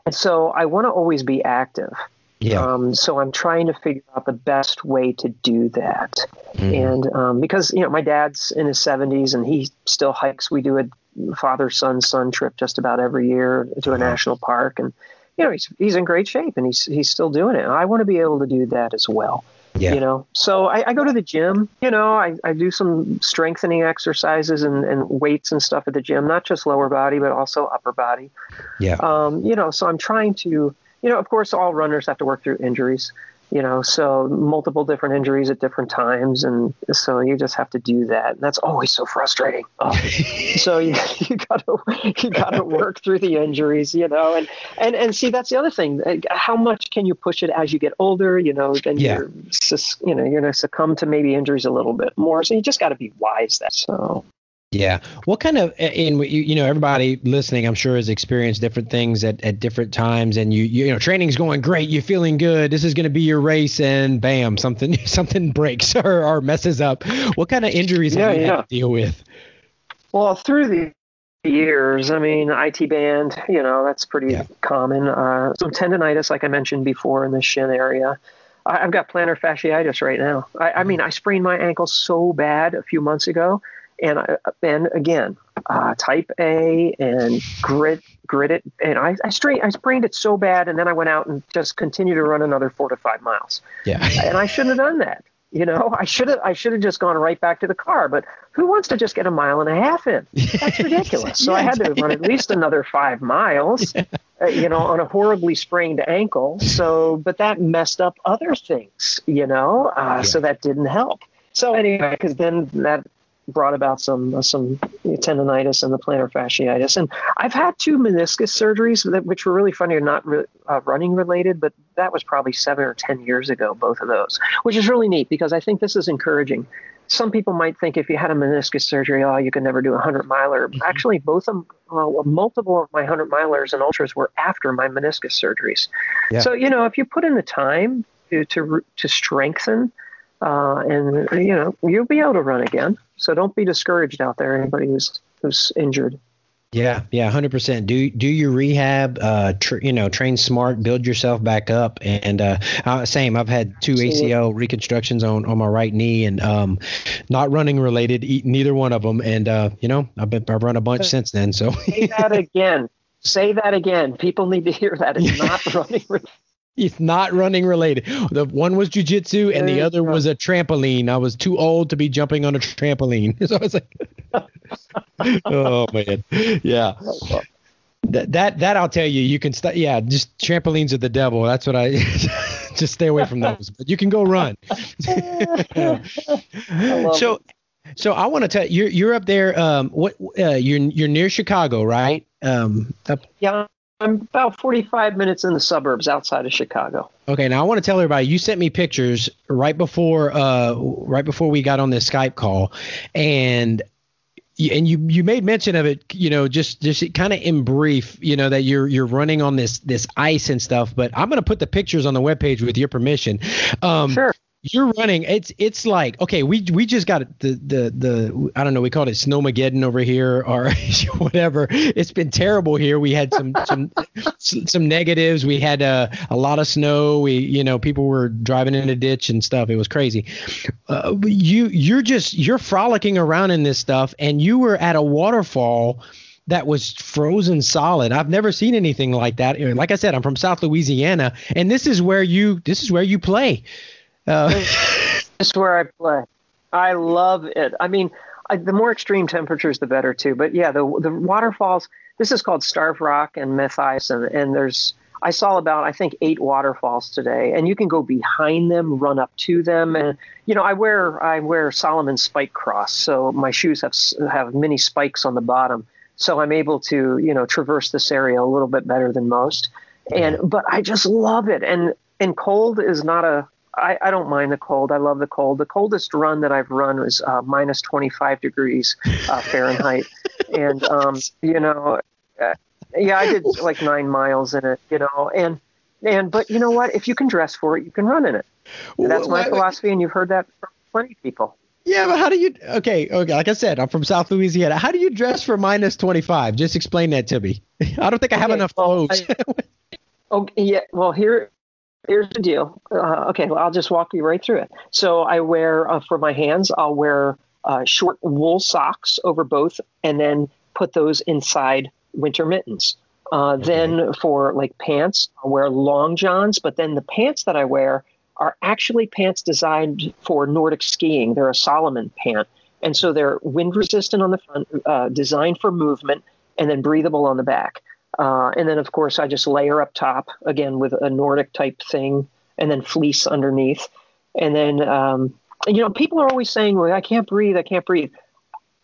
And so I want to always be active. Yeah. Um, so I'm trying to figure out the best way to do that. Mm-hmm. And um, because, you know, my dad's in his 70s and he still hikes. We do a father son son trip just about every year to a national park. And, you know, he's he's in great shape and he's he's still doing it. And I want to be able to do that as well. Yeah. You know, so I, I, go to the gym, you know, I, I do some strengthening exercises and, and weights and stuff at the gym, not just lower body, but also upper body. Yeah. Um, you know, so I'm trying to, you know, of course, all runners have to work through injuries you know so multiple different injuries at different times. And so you just have to do that. And that's always so frustrating. Oh. so you, you gotta you gotta work through the injuries you know and and and see that's the other thing. How much can you push it as you get older you know then yeah. you're you know you're gonna succumb to maybe injuries a little bit more. So you just got to be wise that so yeah. What kind of in you, you know everybody listening I'm sure has experienced different things at, at different times and you you know training's going great you're feeling good this is going to be your race and bam something something breaks or, or messes up. What kind of injuries yeah, have you yeah. had to deal with? Well, through the years, I mean, IT band, you know, that's pretty yeah. common. Uh, some tendonitis, like I mentioned before, in the shin area. I, have got plantar fasciitis right now. I, I, mean, I sprained my ankle so bad a few months ago, and I, and again, uh, type A and grit grit it, and I I, strained, I sprained it so bad, and then I went out and just continued to run another four to five miles. Yeah, and I shouldn't have done that. You know, I should have I should have just gone right back to the car. But who wants to just get a mile and a half in? That's ridiculous. So I had to run at least another five miles. Yeah. Uh, you know, on a horribly sprained ankle. So, but that messed up other things. You know, uh, yeah. so that didn't help. So anyway, because then that brought about some uh, some tendonitis and the plantar fasciitis. And I've had two meniscus surgeries that which were really funny, are not re, uh, running related, but that was probably seven or ten years ago. Both of those, which is really neat because I think this is encouraging. Some people might think if you had a meniscus surgery, oh, you could never do a hundred miler. Mm-hmm. Actually, both of them, well, multiple of my hundred milers and ultras were after my meniscus surgeries. Yeah. So you know, if you put in the time to to, to strengthen. Uh, and you know you'll be able to run again. So don't be discouraged out there, anybody who's who's injured. Yeah, yeah, hundred percent. Do do your rehab. Uh, tr- you know, train smart, build yourself back up, and uh, uh, same. I've had two ACL reconstructions on on my right knee, and um, not running related, neither one of them. And uh, you know, I've been I've run a bunch since then. So say that again. Say that again. People need to hear that. It's not running. It's not running related. The one was jujitsu and the other was a trampoline. I was too old to be jumping on a trampoline. So I was like, oh man, yeah. That that that I'll tell you. You can st- yeah. Just trampolines are the devil. That's what I. just stay away from those. But you can go run. so. So I want to tell you, you're you're up there. Um, what uh, you're you're near Chicago, right? Um, up, yeah, I'm about 45 minutes in the suburbs outside of Chicago. Okay, now I want to tell everybody you sent me pictures right before uh right before we got on this Skype call, and and you you made mention of it, you know, just just kind of in brief, you know, that you're you're running on this this ice and stuff. But I'm gonna put the pictures on the webpage with your permission. Um, sure you're running it's it's like okay we we just got the the the i don't know we called it snowmageddon over here or whatever it's been terrible here we had some some some negatives we had uh, a lot of snow we you know people were driving in a ditch and stuff it was crazy uh, you you're just you're frolicking around in this stuff and you were at a waterfall that was frozen solid. I've never seen anything like that. Like I said, I'm from South Louisiana, and this is where you this is where you play. Uh, this is where I play. I love it. I mean, I, the more extreme temperatures, the better too. But yeah, the the waterfalls. This is called Starved Rock and Matthiessen, and, and there's I saw about I think eight waterfalls today, and you can go behind them, run up to them, and you know I wear I wear Salomon Spike Cross, so my shoes have have many spikes on the bottom, so I'm able to you know traverse this area a little bit better than most, and but I just love it, and and cold is not a I, I, don't mind the cold. I love the cold. The coldest run that I've run was uh, minus 25 degrees uh, Fahrenheit. and, um, you know, uh, yeah, I did like nine miles in it, you know, and, and, but you know what? If you can dress for it, you can run in it. That's my philosophy. And you've heard that from plenty of people. Yeah, but how do you? Okay, okay. Like I said, I'm from South Louisiana. How do you dress for minus 25? Just explain that to me. I don't think I have okay, enough well, clothes. I, oh yeah. Well, here here's the deal. Uh, okay, well, I'll just walk you right through it. So I wear uh, for my hands, I'll wear uh, short wool socks over both, and then put those inside winter mittens. Uh. Then for like pants, I'll wear long johns, but then the pants that I wear are actually pants designed for Nordic skiing. They're a Salomon pant, and so they're wind resistant on the front, uh, designed for movement, and then breathable on the back. Uh, and then, of course, I just layer up top again with a Nordic type thing, and then fleece underneath. And then, um, you know, people are always saying, "Well, I can't breathe. I can't breathe."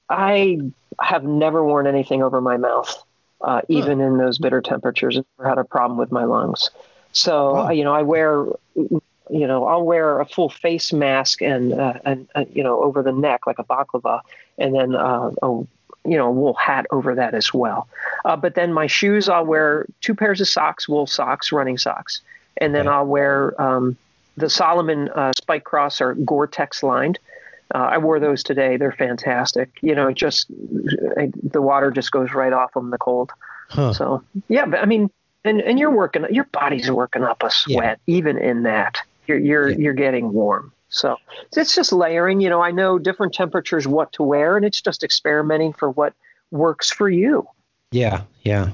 I have never worn anything over my mouth, uh, even huh. in those bitter temperatures. I've never had a problem with my lungs. So, wow. you know, I wear, you know, I'll wear a full face mask and, uh, and uh, you know, over the neck like a baklava, and then uh, a you know, a wool hat over that as well. Uh, but then my shoes, I'll wear two pairs of socks, wool socks, running socks, and then I'll wear um, the Salomon uh, Spike Cross or Gore-Tex lined. Uh, I wore those today. They're fantastic. You know, just the water just goes right off them. The cold. Huh. So yeah, but I mean, and and you're working. Your body's working up a sweat yeah. even in that. You're you're yeah. you're getting warm. So it's just layering. You know, I know different temperatures what to wear, and it's just experimenting for what works for you. Yeah, yeah.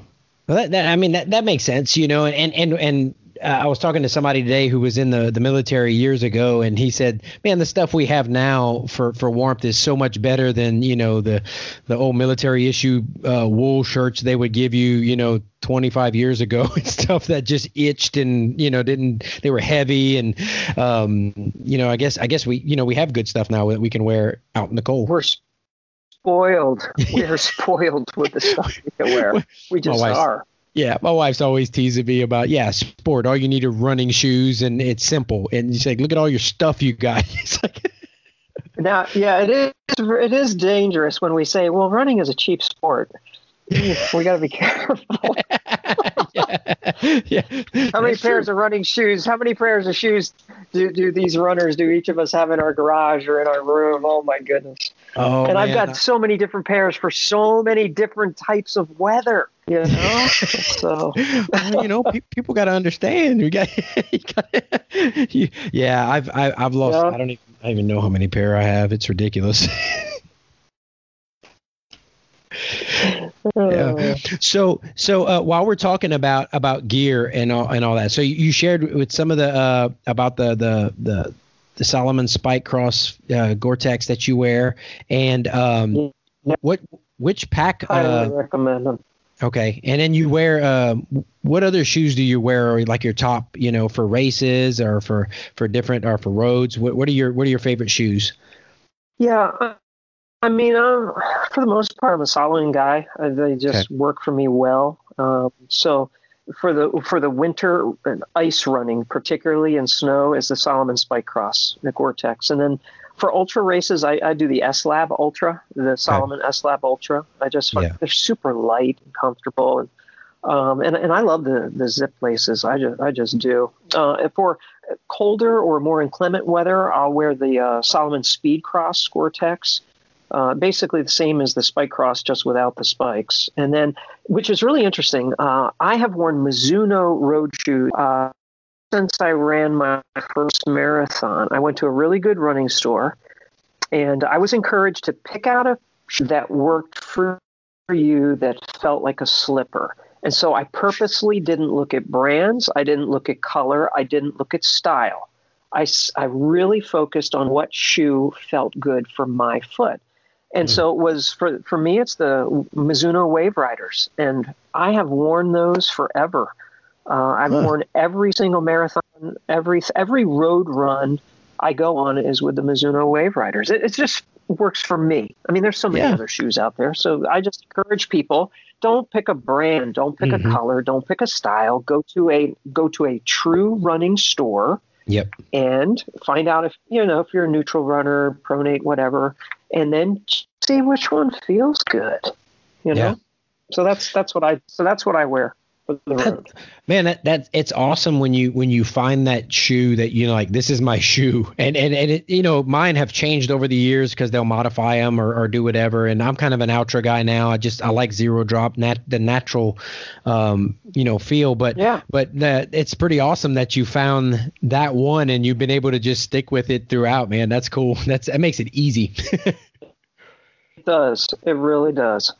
Well, that, that I mean that that makes sense. You know, and and and uh, I was talking to somebody today who was in the, the military years ago, and he said, "Man, the stuff we have now for, for warmth is so much better than you know the the old military issue uh, wool shirts they would give you, you know, 25 years ago and stuff that just itched and you know didn't they were heavy and um, you know I guess I guess we you know we have good stuff now that we can wear out in the cold. We're spoiled. We're spoiled with the stuff we can wear. We just are." Yeah, my wife's always teasing me about yeah, sport. All you need are running shoes, and it's simple. And you say, look at all your stuff you got. It's like. now, yeah, it is. It is dangerous when we say, well, running is a cheap sport. we got to be careful. yeah. yeah. How many pairs true. of running shoes? How many pairs of shoes do, do these runners do each of us have in our garage or in our room? Oh my goodness. Oh, and man. I've got so many different pairs for so many different types of weather. You know, so well, you know, pe- people got to understand. You got, you got you, yeah. I've I, have i have lost. Yeah. I don't even I even know how many pair I have. It's ridiculous. yeah. So so uh, while we're talking about about gear and all and all that, so you shared with some of the uh, about the the the the Salomon Spike Cross uh, Gore-Tex that you wear, and um, yeah. what which pack? I uh, recommend them. Okay, and then you wear uh, what other shoes do you wear? Like your top, you know, for races or for for different or for roads. What what are your what are your favorite shoes? Yeah, I mean, um, for the most part, I'm a Salomon guy. Uh, they just okay. work for me well. Um, so for the for the winter ice running, particularly in snow, is the Salomon Spike Cross, the Gore-Tex, and then for ultra races, I, I do the S Lab Ultra, the Salomon okay. S Lab Ultra. I just find yeah. they're super light and comfortable, and um, and and I love the the zip laces. I just I just do. Uh, for colder or more inclement weather, I'll wear the uh, Salomon Speed Cross Gore-Tex uh, basically the same as the spike cross, just without the spikes. And then, which is really interesting, uh, I have worn Mizuno road shoes uh, since I ran my first marathon. I went to a really good running store, and I was encouraged to pick out a shoe that worked for you that felt like a slipper. And so I purposely didn't look at brands, I didn't look at color, I didn't look at style. I, I really focused on what shoe felt good for my foot. And mm-hmm. so it was for for me. It's the Mizuno Wave Riders, and I have worn those forever. Uh, I've huh. worn every single marathon, every every road run I go on is with the Mizuno Wave Riders. It, it just works for me. I mean, there's so many yeah. other shoes out there, so I just encourage people: don't pick a brand, don't pick mm-hmm. a color, don't pick a style. Go to a go to a true running store. Yep. And find out if you know if you're a neutral runner, pronate, whatever, and then see which one feels good. You know. Yeah. So that's that's what I so that's what I wear for the road. Man, that that it's awesome when you when you find that shoe that you know like this is my shoe, and and and it, you know mine have changed over the years because they'll modify them or, or do whatever. And I'm kind of an ultra guy now. I just I like zero drop, nat the natural, um, you know, feel. But yeah, but that it's pretty awesome that you found that one and you've been able to just stick with it throughout. Man, that's cool. That's that makes it easy. It does. It really does.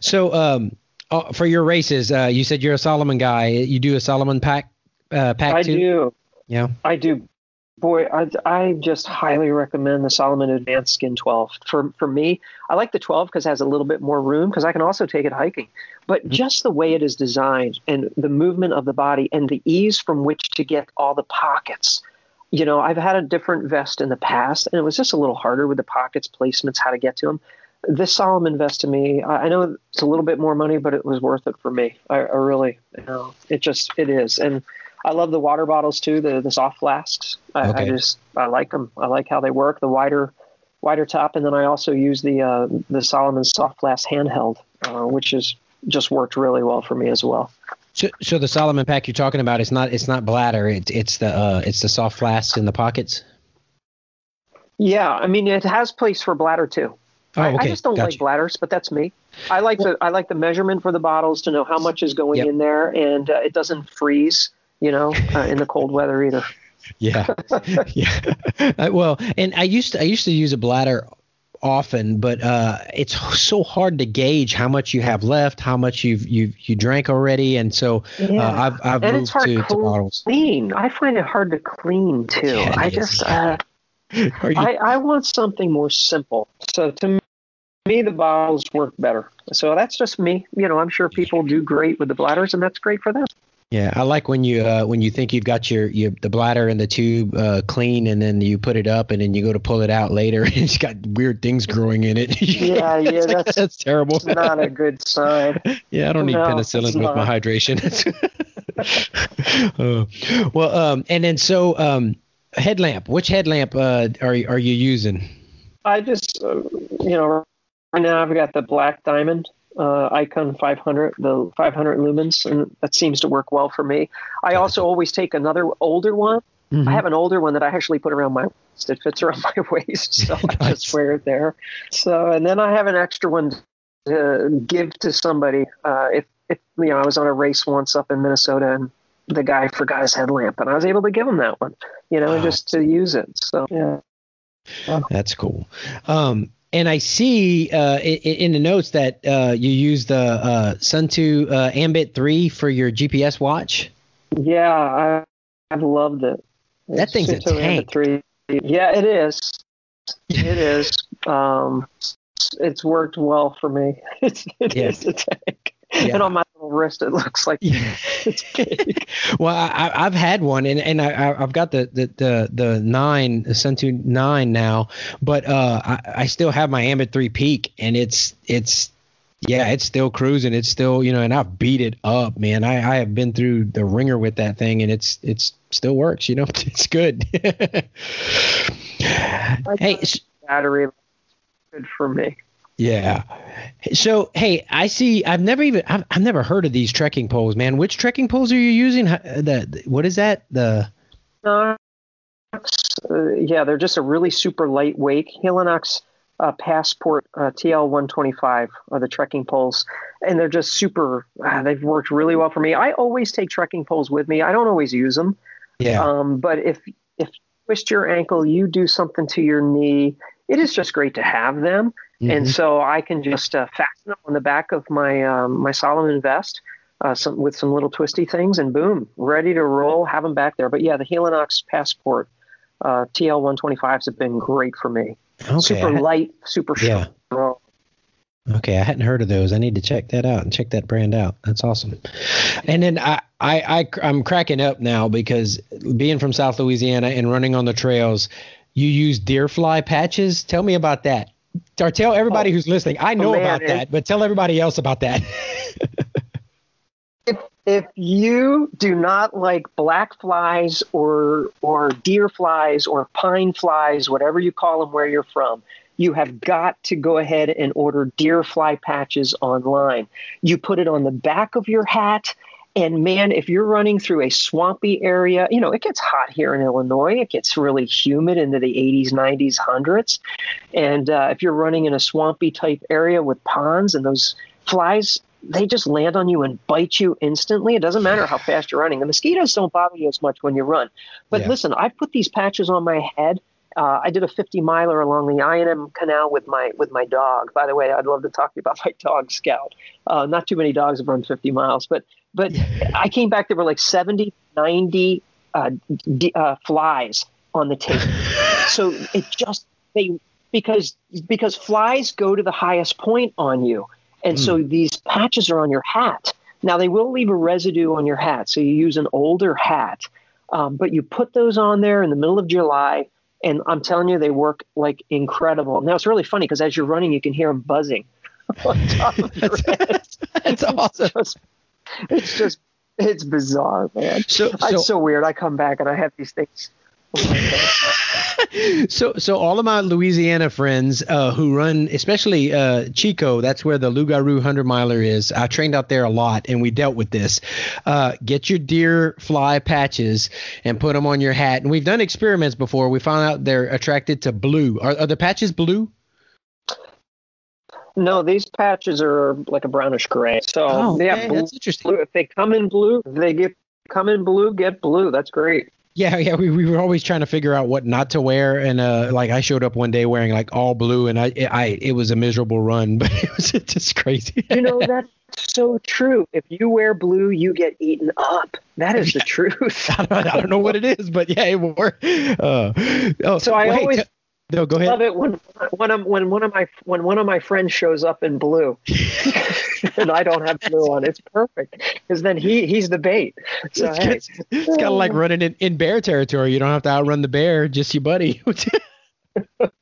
So, um, uh, for your races, uh, you said you're a Salomon guy. You do a Salomon pack, uh, pack I too? do. Yeah. I do. Boy, I, I just highly recommend the Salomon Advanced Skin 12. For for me, I like the 12 because it has a little bit more room because I can also take it hiking. But mm-hmm. just the way it is designed and the movement of the body and the ease from which to get all the pockets. You know, I've had a different vest in the past, and it was just a little harder with the pockets, placements, how to get to them this Salomon vest to me, I know it's a little bit more money, but it was worth it for me. I, I really, you know, it just it is, and I love the water bottles too, the the soft flasks. I, okay. I just I like them. I like how they work, the wider wider top, and then I also use the uh, the Salomon soft flask handheld, uh, which is just worked really well for me as well. So, so the Salomon pack you're talking about is not it's not bladder. It's it's the uh, it's the soft flasks in the pockets. Yeah, I mean it has place for bladder too. Oh, I, okay. I just don't Gotcha. like bladders, but that's me. I like the I like the measurement for the bottles to know how much is going Yep. in there, and uh, it doesn't freeze, you know, uh, in the cold weather either. Yeah, yeah. Uh, well, and I used to I used to use a bladder often, but uh, it's so hard to gauge how much you have left, how much you've you you drank already, and so uh, Yeah. I've I've and moved to, to bottles. clean. I find it hard to clean too. Yeah, I just uh, you, I, I want something more simple. So to me, the bottles work better. So that's just me. You know, I'm sure people do great with the bladders, and that's great for them. yeah, I like when you uh, when you think you've got your, your the bladder and the tube uh, clean, and then you put it up, and then you go to pull it out later, and it's got weird things growing in it. Yeah, yeah, like, that's- that's terrible. Not a good sign. Yeah, I don't need No, penicillin with my hydration. Uh, well, um, and then so um, headlamp. Which headlamp uh, are are you using? I just, uh, you know, right now I've got the Black Diamond uh, Icon 500, the 500 lumens, and that seems to work well for me. I also always take another older one. Mhm. I have an older one that I actually put around my waist. It fits around my waist, so I Nice. just wear it there. So, and then I have an extra one to give to somebody. Uh, if, if you know, I was on a race once up in Minnesota, and the guy forgot his headlamp, and I was able to give him that one. You know, Wow. just to use it. So, yeah. That's cool. Um, and I see uh, in, in the notes that uh, you use the uh, Suunto uh, Ambit 3 for your GPS watch. Yeah, I, I've loved it. That thing's a Suunto Ambit tank. Three. Yeah, it is. It is. Um, it's worked well for me. It's, it Yeah. is a tank. Yeah. And on my little wrist, it looks like Yeah. well, I, I've had one, and, and I, I've got the the the, the nine, the Suunto nine now, but uh, I, I still have my Ambit 3 Peak, and it's it's yeah, it's still cruising. It's still you know, and I've beat it up, man. I, I have been through the ringer with that thing, and it's it's still works. You know, it's good. hey, battery. Good for me. Yeah. So, hey, I see. I've never even. I've, I've never heard of these trekking poles, man. Which trekking poles are you using? How- The what is that? The Uh, uh, yeah, they're just a really super lightweight Helinox uh, Passport uh, TL125 are the trekking poles, and they're just super. Uh, they've worked really well for me. I always take trekking poles with me. I don't always use them, yeah. um, but if if you twist your ankle, you do something to your knee. It is just great to have them, and Mhm. so I can just uh, fasten them on the back of my um, my Salomon vest. Uh, some, with some little twisty things, and boom, ready to roll. Have them back there. But yeah, the Helinox Passport uh, TL125s have been great for me. okay. super light, super Yeah. strong. Okay, I hadn't heard of those. I need to check that out and check that brand out. That's awesome. And then I, I, I I'm cracking up now because being from South Louisiana and running on the trails, you use deer fly patches. Tell me about that. Or tell everybody oh. who's listening. I know Oh, man, about that, but tell everybody else about that. If, if you do not like black flies or or deer flies or pine flies, whatever you call them where you're from, you have got to go ahead and order deer fly patches online. You put it on the back of your hat. And man, if you're running through a swampy area, you know, it gets hot here in Illinois. It gets really humid into the 80s, 90s, 100s. And uh, if you're running in a swampy type area with ponds and those flies, they just land on you and bite you instantly. It doesn't matter how fast you're running. The mosquitoes don't bother you as much when you run. But Yeah. listen, I put these patches on my head. Uh, I did a 50 miler along the I&M Canal with my with my dog. By the way, I'd love to talk to you about my dog Scout. Uh, not too many dogs have run 50 miles, but but I came back. There were like 70, 90 uh, d- uh, flies on the tape. so it just they because because flies go to the highest point on you, and so these patches are on your hat. Now they will leave a residue on your hat, so you use an older hat, um, but you put those on there in the middle of July, and I'm telling you, they work like incredible. Now it's really funny because as you're running, you can hear them buzzing on top of your head. That's awesome. Just- it's just it's bizarre, man. So, so it's so weird. I come back and I have these things so so all of my Louisiana friends uh, who run, especially uh, Chicot, that's where the Loup-Garou hundred miler is. I trained out there a lot, and we dealt with this. Uh, get your deer fly patches and put them on your hat. And we've done experiments before. We found out they're attracted to blue. Are, are the patches blue? No, these patches are like a brownish gray. So Oh, yeah, okay, blue, that's interesting. blue. If they come in blue, they get come in blue, get blue. That's great. Yeah, yeah, we, we were always trying to figure out what not to wear, and uh, like I showed up one day wearing like all blue, and I, I, it was a miserable run, but it was just crazy. You know that's so true. If you wear blue, you get eaten up. That is the truth. I, don't, I don't know what it is, but yeah, it worked. Uh, oh, So I wait, always no, go ahead. love it when when I'm, when one of my when one of my friends shows up in blue, and I don't have blue on. It's perfect because then he he's the bait. So it's, hey, it's, it's kind of like running in, in bear territory. You don't have to outrun the bear, just your buddy. oh.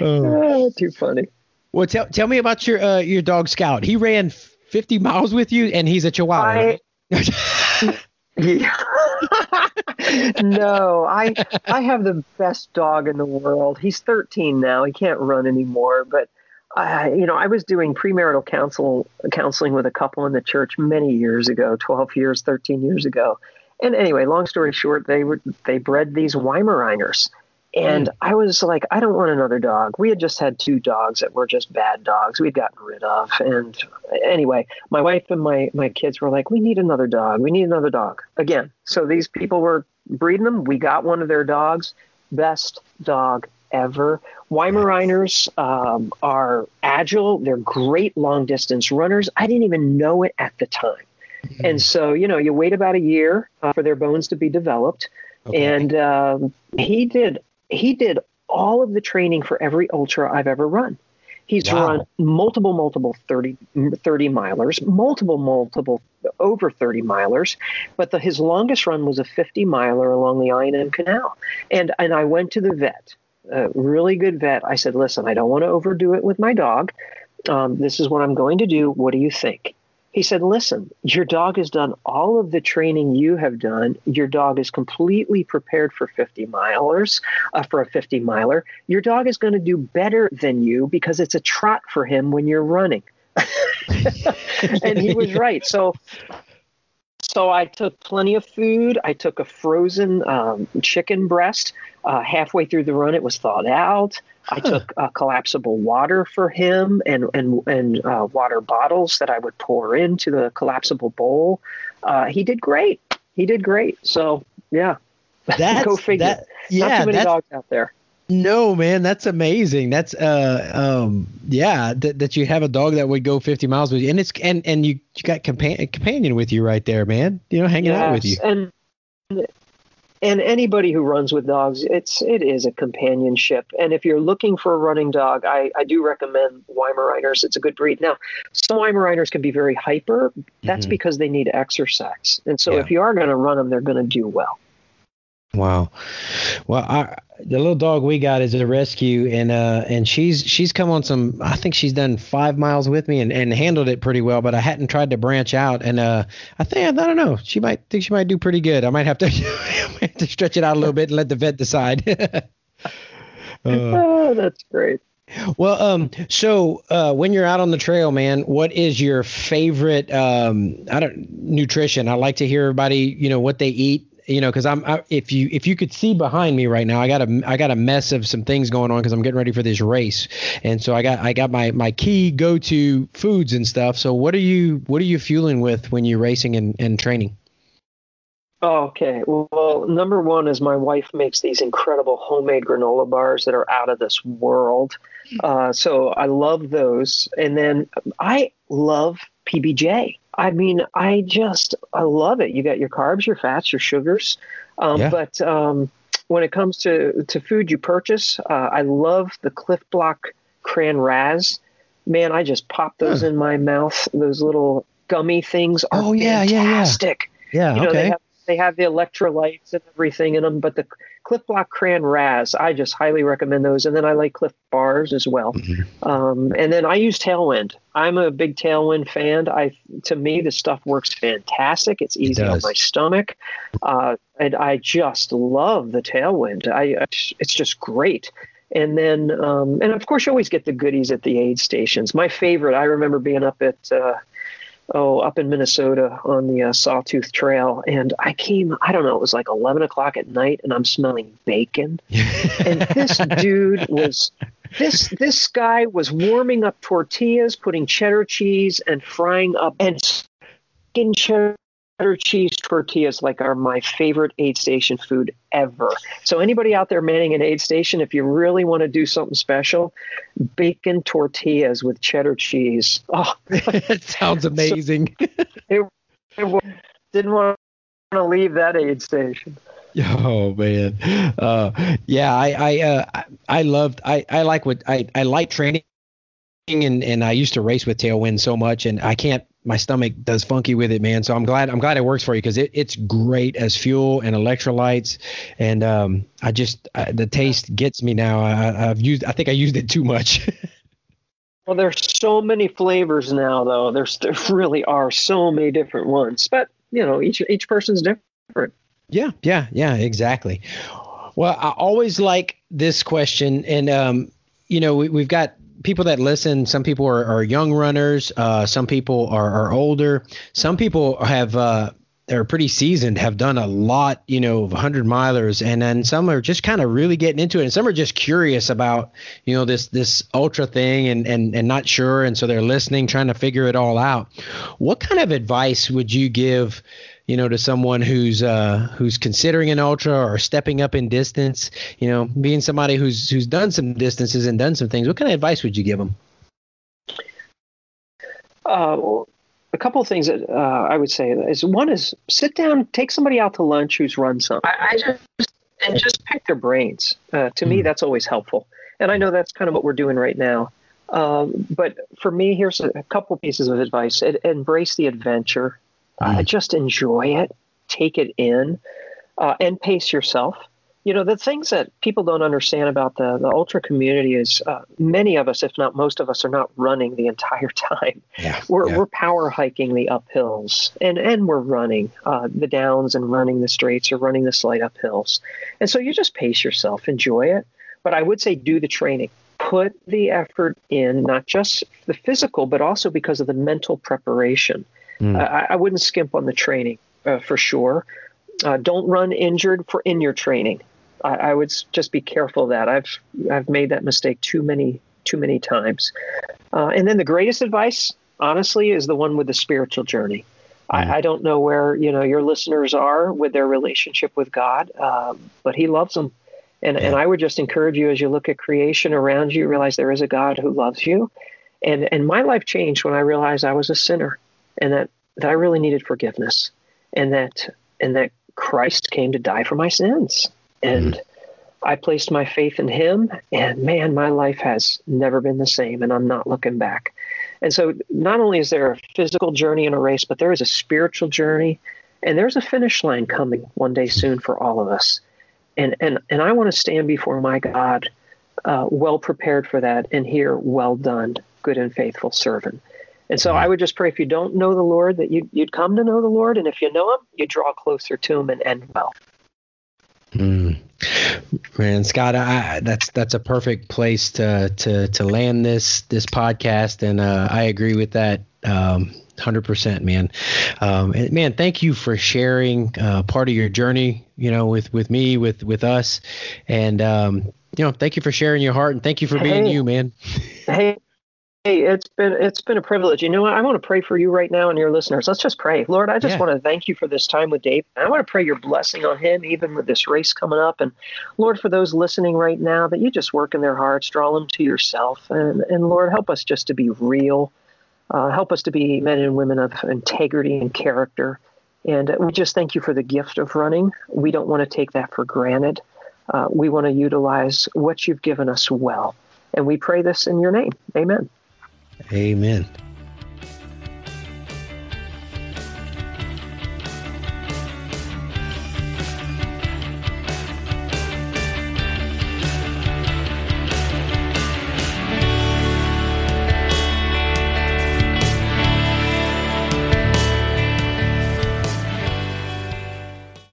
ah, too funny. Well, tell tell me about your uh, your dog Scout. He ran 50 miles with you, and he's a Chihuahua. I- Yeah. No, I I have the best dog in the world. He's 13 now. He can't run anymore, but I you know, I was doing premarital counsel counseling with a couple in the church many years ago, 12 years, 13 years ago. And anyway, long story short, they were they bred these Weimaraners. And I was like, I don't want another dog. We had just had two dogs that were just bad dogs. We'd gotten rid of. And anyway, my wife and my my kids were like, we need another dog. We need another dog again. So these people were breeding them. We got one of their dogs. Best dog ever. Weimaraners um, are agile. They're great long distance runners. I didn't even know it at the time. And so, you know, you wait about a year uh, for their bones to be developed. Okay. And um, he did he did all of the training for every ultra I've ever run. He's Wow. run multiple, multiple 30, 30 milers, multiple, multiple over 30 milers, but the, his longest run was a 50 miler along the I&M Canal. And, and I went to the vet, a really good vet. I said, listen, I don't want to overdo it with my dog. Um, this is what I'm going to do. What do you think? He said, Listen, your dog has done all of the training you have done. Your dog is completely prepared for 50 milers, uh, for a 50 miler. Your dog is going to do better than you because it's a trot for him when you're running. and he was right. So, so I took plenty of food. I took a frozen um, chicken breast. Uh, halfway through the run, it was thawed out. I took uh, collapsible water for him and and and uh, water bottles that I would pour into the collapsible bowl. Uh, he did great. He did great. So yeah, That's, go figure. That, yeah, Not too many dogs out there. No, man, that's amazing. That's uh, um, yeah, that, that you have a dog that would go 50 miles with you, and it's and and you you got compa- companion with you right there, man. You know, hanging out with you. And and anybody who runs with dogs, it's it is a companionship. And if you're looking for a running dog, I, I do recommend Weimaraners. It's a good breed. Now, some Weimaraners can be very hyper. That's Mhm. because they need exercise. And so Yeah. if you are going to run them, they're going to do well. Wow. Well, I, the little dog we got is a rescue, and uh, and she's she's come on some. I think she's done five miles with me and, and handled it pretty well. But I hadn't tried to branch out, and uh, I think I don't know. She might think she might do pretty good. I might have to, might have to stretch it out a little bit and let the vet decide. Uh, oh, that's great. well, um, so uh, when you're out on the trail, man, what is your favorite um, I don't nutrition? I like to hear everybody, you know, what they eat. You know, because I'm I, if you if you could see behind me right now, I got a I got a mess of some things going on because I'm getting ready for this race, and so I got I got my my key go to foods and stuff. So what are you what are you fueling with when you're racing and, and training? Okay. Well, number one is my wife makes these incredible homemade granola bars that are out of this world. Uh, so I love those. And then I love PBJ. I mean, I just, I love it. You got your carbs, your fats, your sugars. Um, Yeah. But um, when it comes to, to food you purchase, uh, I love the Clif Block Cran Raz. Man, I just pop those in my mouth. Those little gummy things are Oh, yeah, yeah, yeah. fantastic Yeah. you know, they okay. have they have the electrolytes and everything in them, but the Clif Block Cran Raz, I just highly recommend those. And then I like Clif Bars as well. Mm-hmm. Um, and then I use Tailwind. I'm a big Tailwind fan. I, to me, the stuff works fantastic. It's easy it on my stomach, uh, and I just love the Tailwind. I, it's just great. And then, um, and of course, you always get the goodies at the aid stations. My favorite, I remember being up at. Uh, oh, up in Minnesota on the uh, Sawtooth Trail, and I came. I don't know. It was like eleven o'clock at night, and I'm smelling bacon. and this dude was. This this guy was warming up tortillas, putting cheddar cheese and frying up and skin cheddar cheddar cheese tortillas like are my favorite aid station food ever. So anybody out there manning an aid station, if you really want to do something special, bacon tortillas with cheddar cheese. Oh, that sounds amazing. So it, it, didn't want to leave that aid station. Oh man, uh, yeah, I I uh, I loved I I like what I I like training and and I used to race with tailwind so much and I can't my stomach does funky with it, man. So I'm glad I'm glad it works for you because it, it's great as fuel and electrolytes, and um, I just I, the taste gets me now. I, I've used I think I used it too much. well, there's so many flavors now, though. There's there really are so many different ones, but you know each each person's different. Yeah, yeah, yeah, exactly. Well, I always like this question, and um, you know we, we've got people that listen, some people are, are young runners, uh, some people are, are, older, some people have uh, they're pretty seasoned, have done a lot, you know, of 100 milers, and then some are just kind of really getting into it, and some are just curious about, you know, this this ultra thing and and and not sure, and so they're listening, trying to figure it all out. What kind of advice would you give? You know, to someone who's uh, who's considering an ultra or stepping up in distance, you know, being somebody who's who's done some distances and done some things, what kind of advice would you give them? Uh, well, a couple of things that uh, I would say is one is sit down, take somebody out to lunch who's run some. I, I just and just pick their brains. Uh, to mm me, hmm. that's always helpful, and I know that's kind of what we're doing right now. Um, but for me, here's a, a couple pieces of advice: it, embrace the adventure. Mm. Uh, just enjoy it, take it in, uh, and pace yourself. You know, the things that people don't understand about the, the ultra community is uh, many of us, if not most of us, are not running the entire time. Yeah, we're, yeah. we're power hiking the uphills and, and we're running uh, the downs and running the straights or running the slight uphills. And so you just pace yourself, enjoy it. But I would say do the training put the effort in, not just the physical, but also because of the mental preparation. Mm. I, I, wouldn't skimp on the training uh, for sure. Uh, don't run injured for in your training. I, I, would just be careful of that. I've I've made that mistake too many too many times. Uh, and then the greatest advice, honestly, is the one with the spiritual journey. Mm. I, I, don't know where you know your listeners are with their relationship with God, um, but He loves them. And, yeah. and I would just encourage you as you look at creation around you, realize there is a God who loves you. And, and my life changed when I realized I was a sinner and that, that I really needed forgiveness and that and that Christ came to die for my sins. And mm-hmm. I placed my faith in him and man, my life has never been the same and I'm not looking back. And so not only is there a physical journey in a race, but there is a spiritual journey and there's a finish line coming one day soon for all of us. And and and I want to stand before my God uh, well prepared for that and hear well done, good and faithful servant. And so I would just pray if you don't know the Lord that you'd, you'd come to know the Lord. And if you know him, you draw closer to him and end well. Mm. Man, Scott, I, that's that's a perfect place to to to land this this podcast, and uh, I agree with that. Um, hundred percent, man. Um, and man, thank you for sharing uh, part of your journey, you know, with with me, with with us, and um, you know, thank you for sharing your heart, and thank you for being hey, you, man. Hey, Hey, it's been it's been a privilege. You know what? I want to pray for you right now and your listeners. Let's just pray. Lord, I just yeah. want to thank you for this time with Dave. I want to pray your blessing on him, even with this race coming up. And Lord, for those listening right now, that you just work in their hearts, draw them to yourself. And and Lord, help us just to be real. Uh, help us to be men and women of integrity and character. And we just thank you for the gift of running. We don't want to take that for granted. Uh, we want to utilize what you've given us well. And we pray this in your name. Amen. Amen.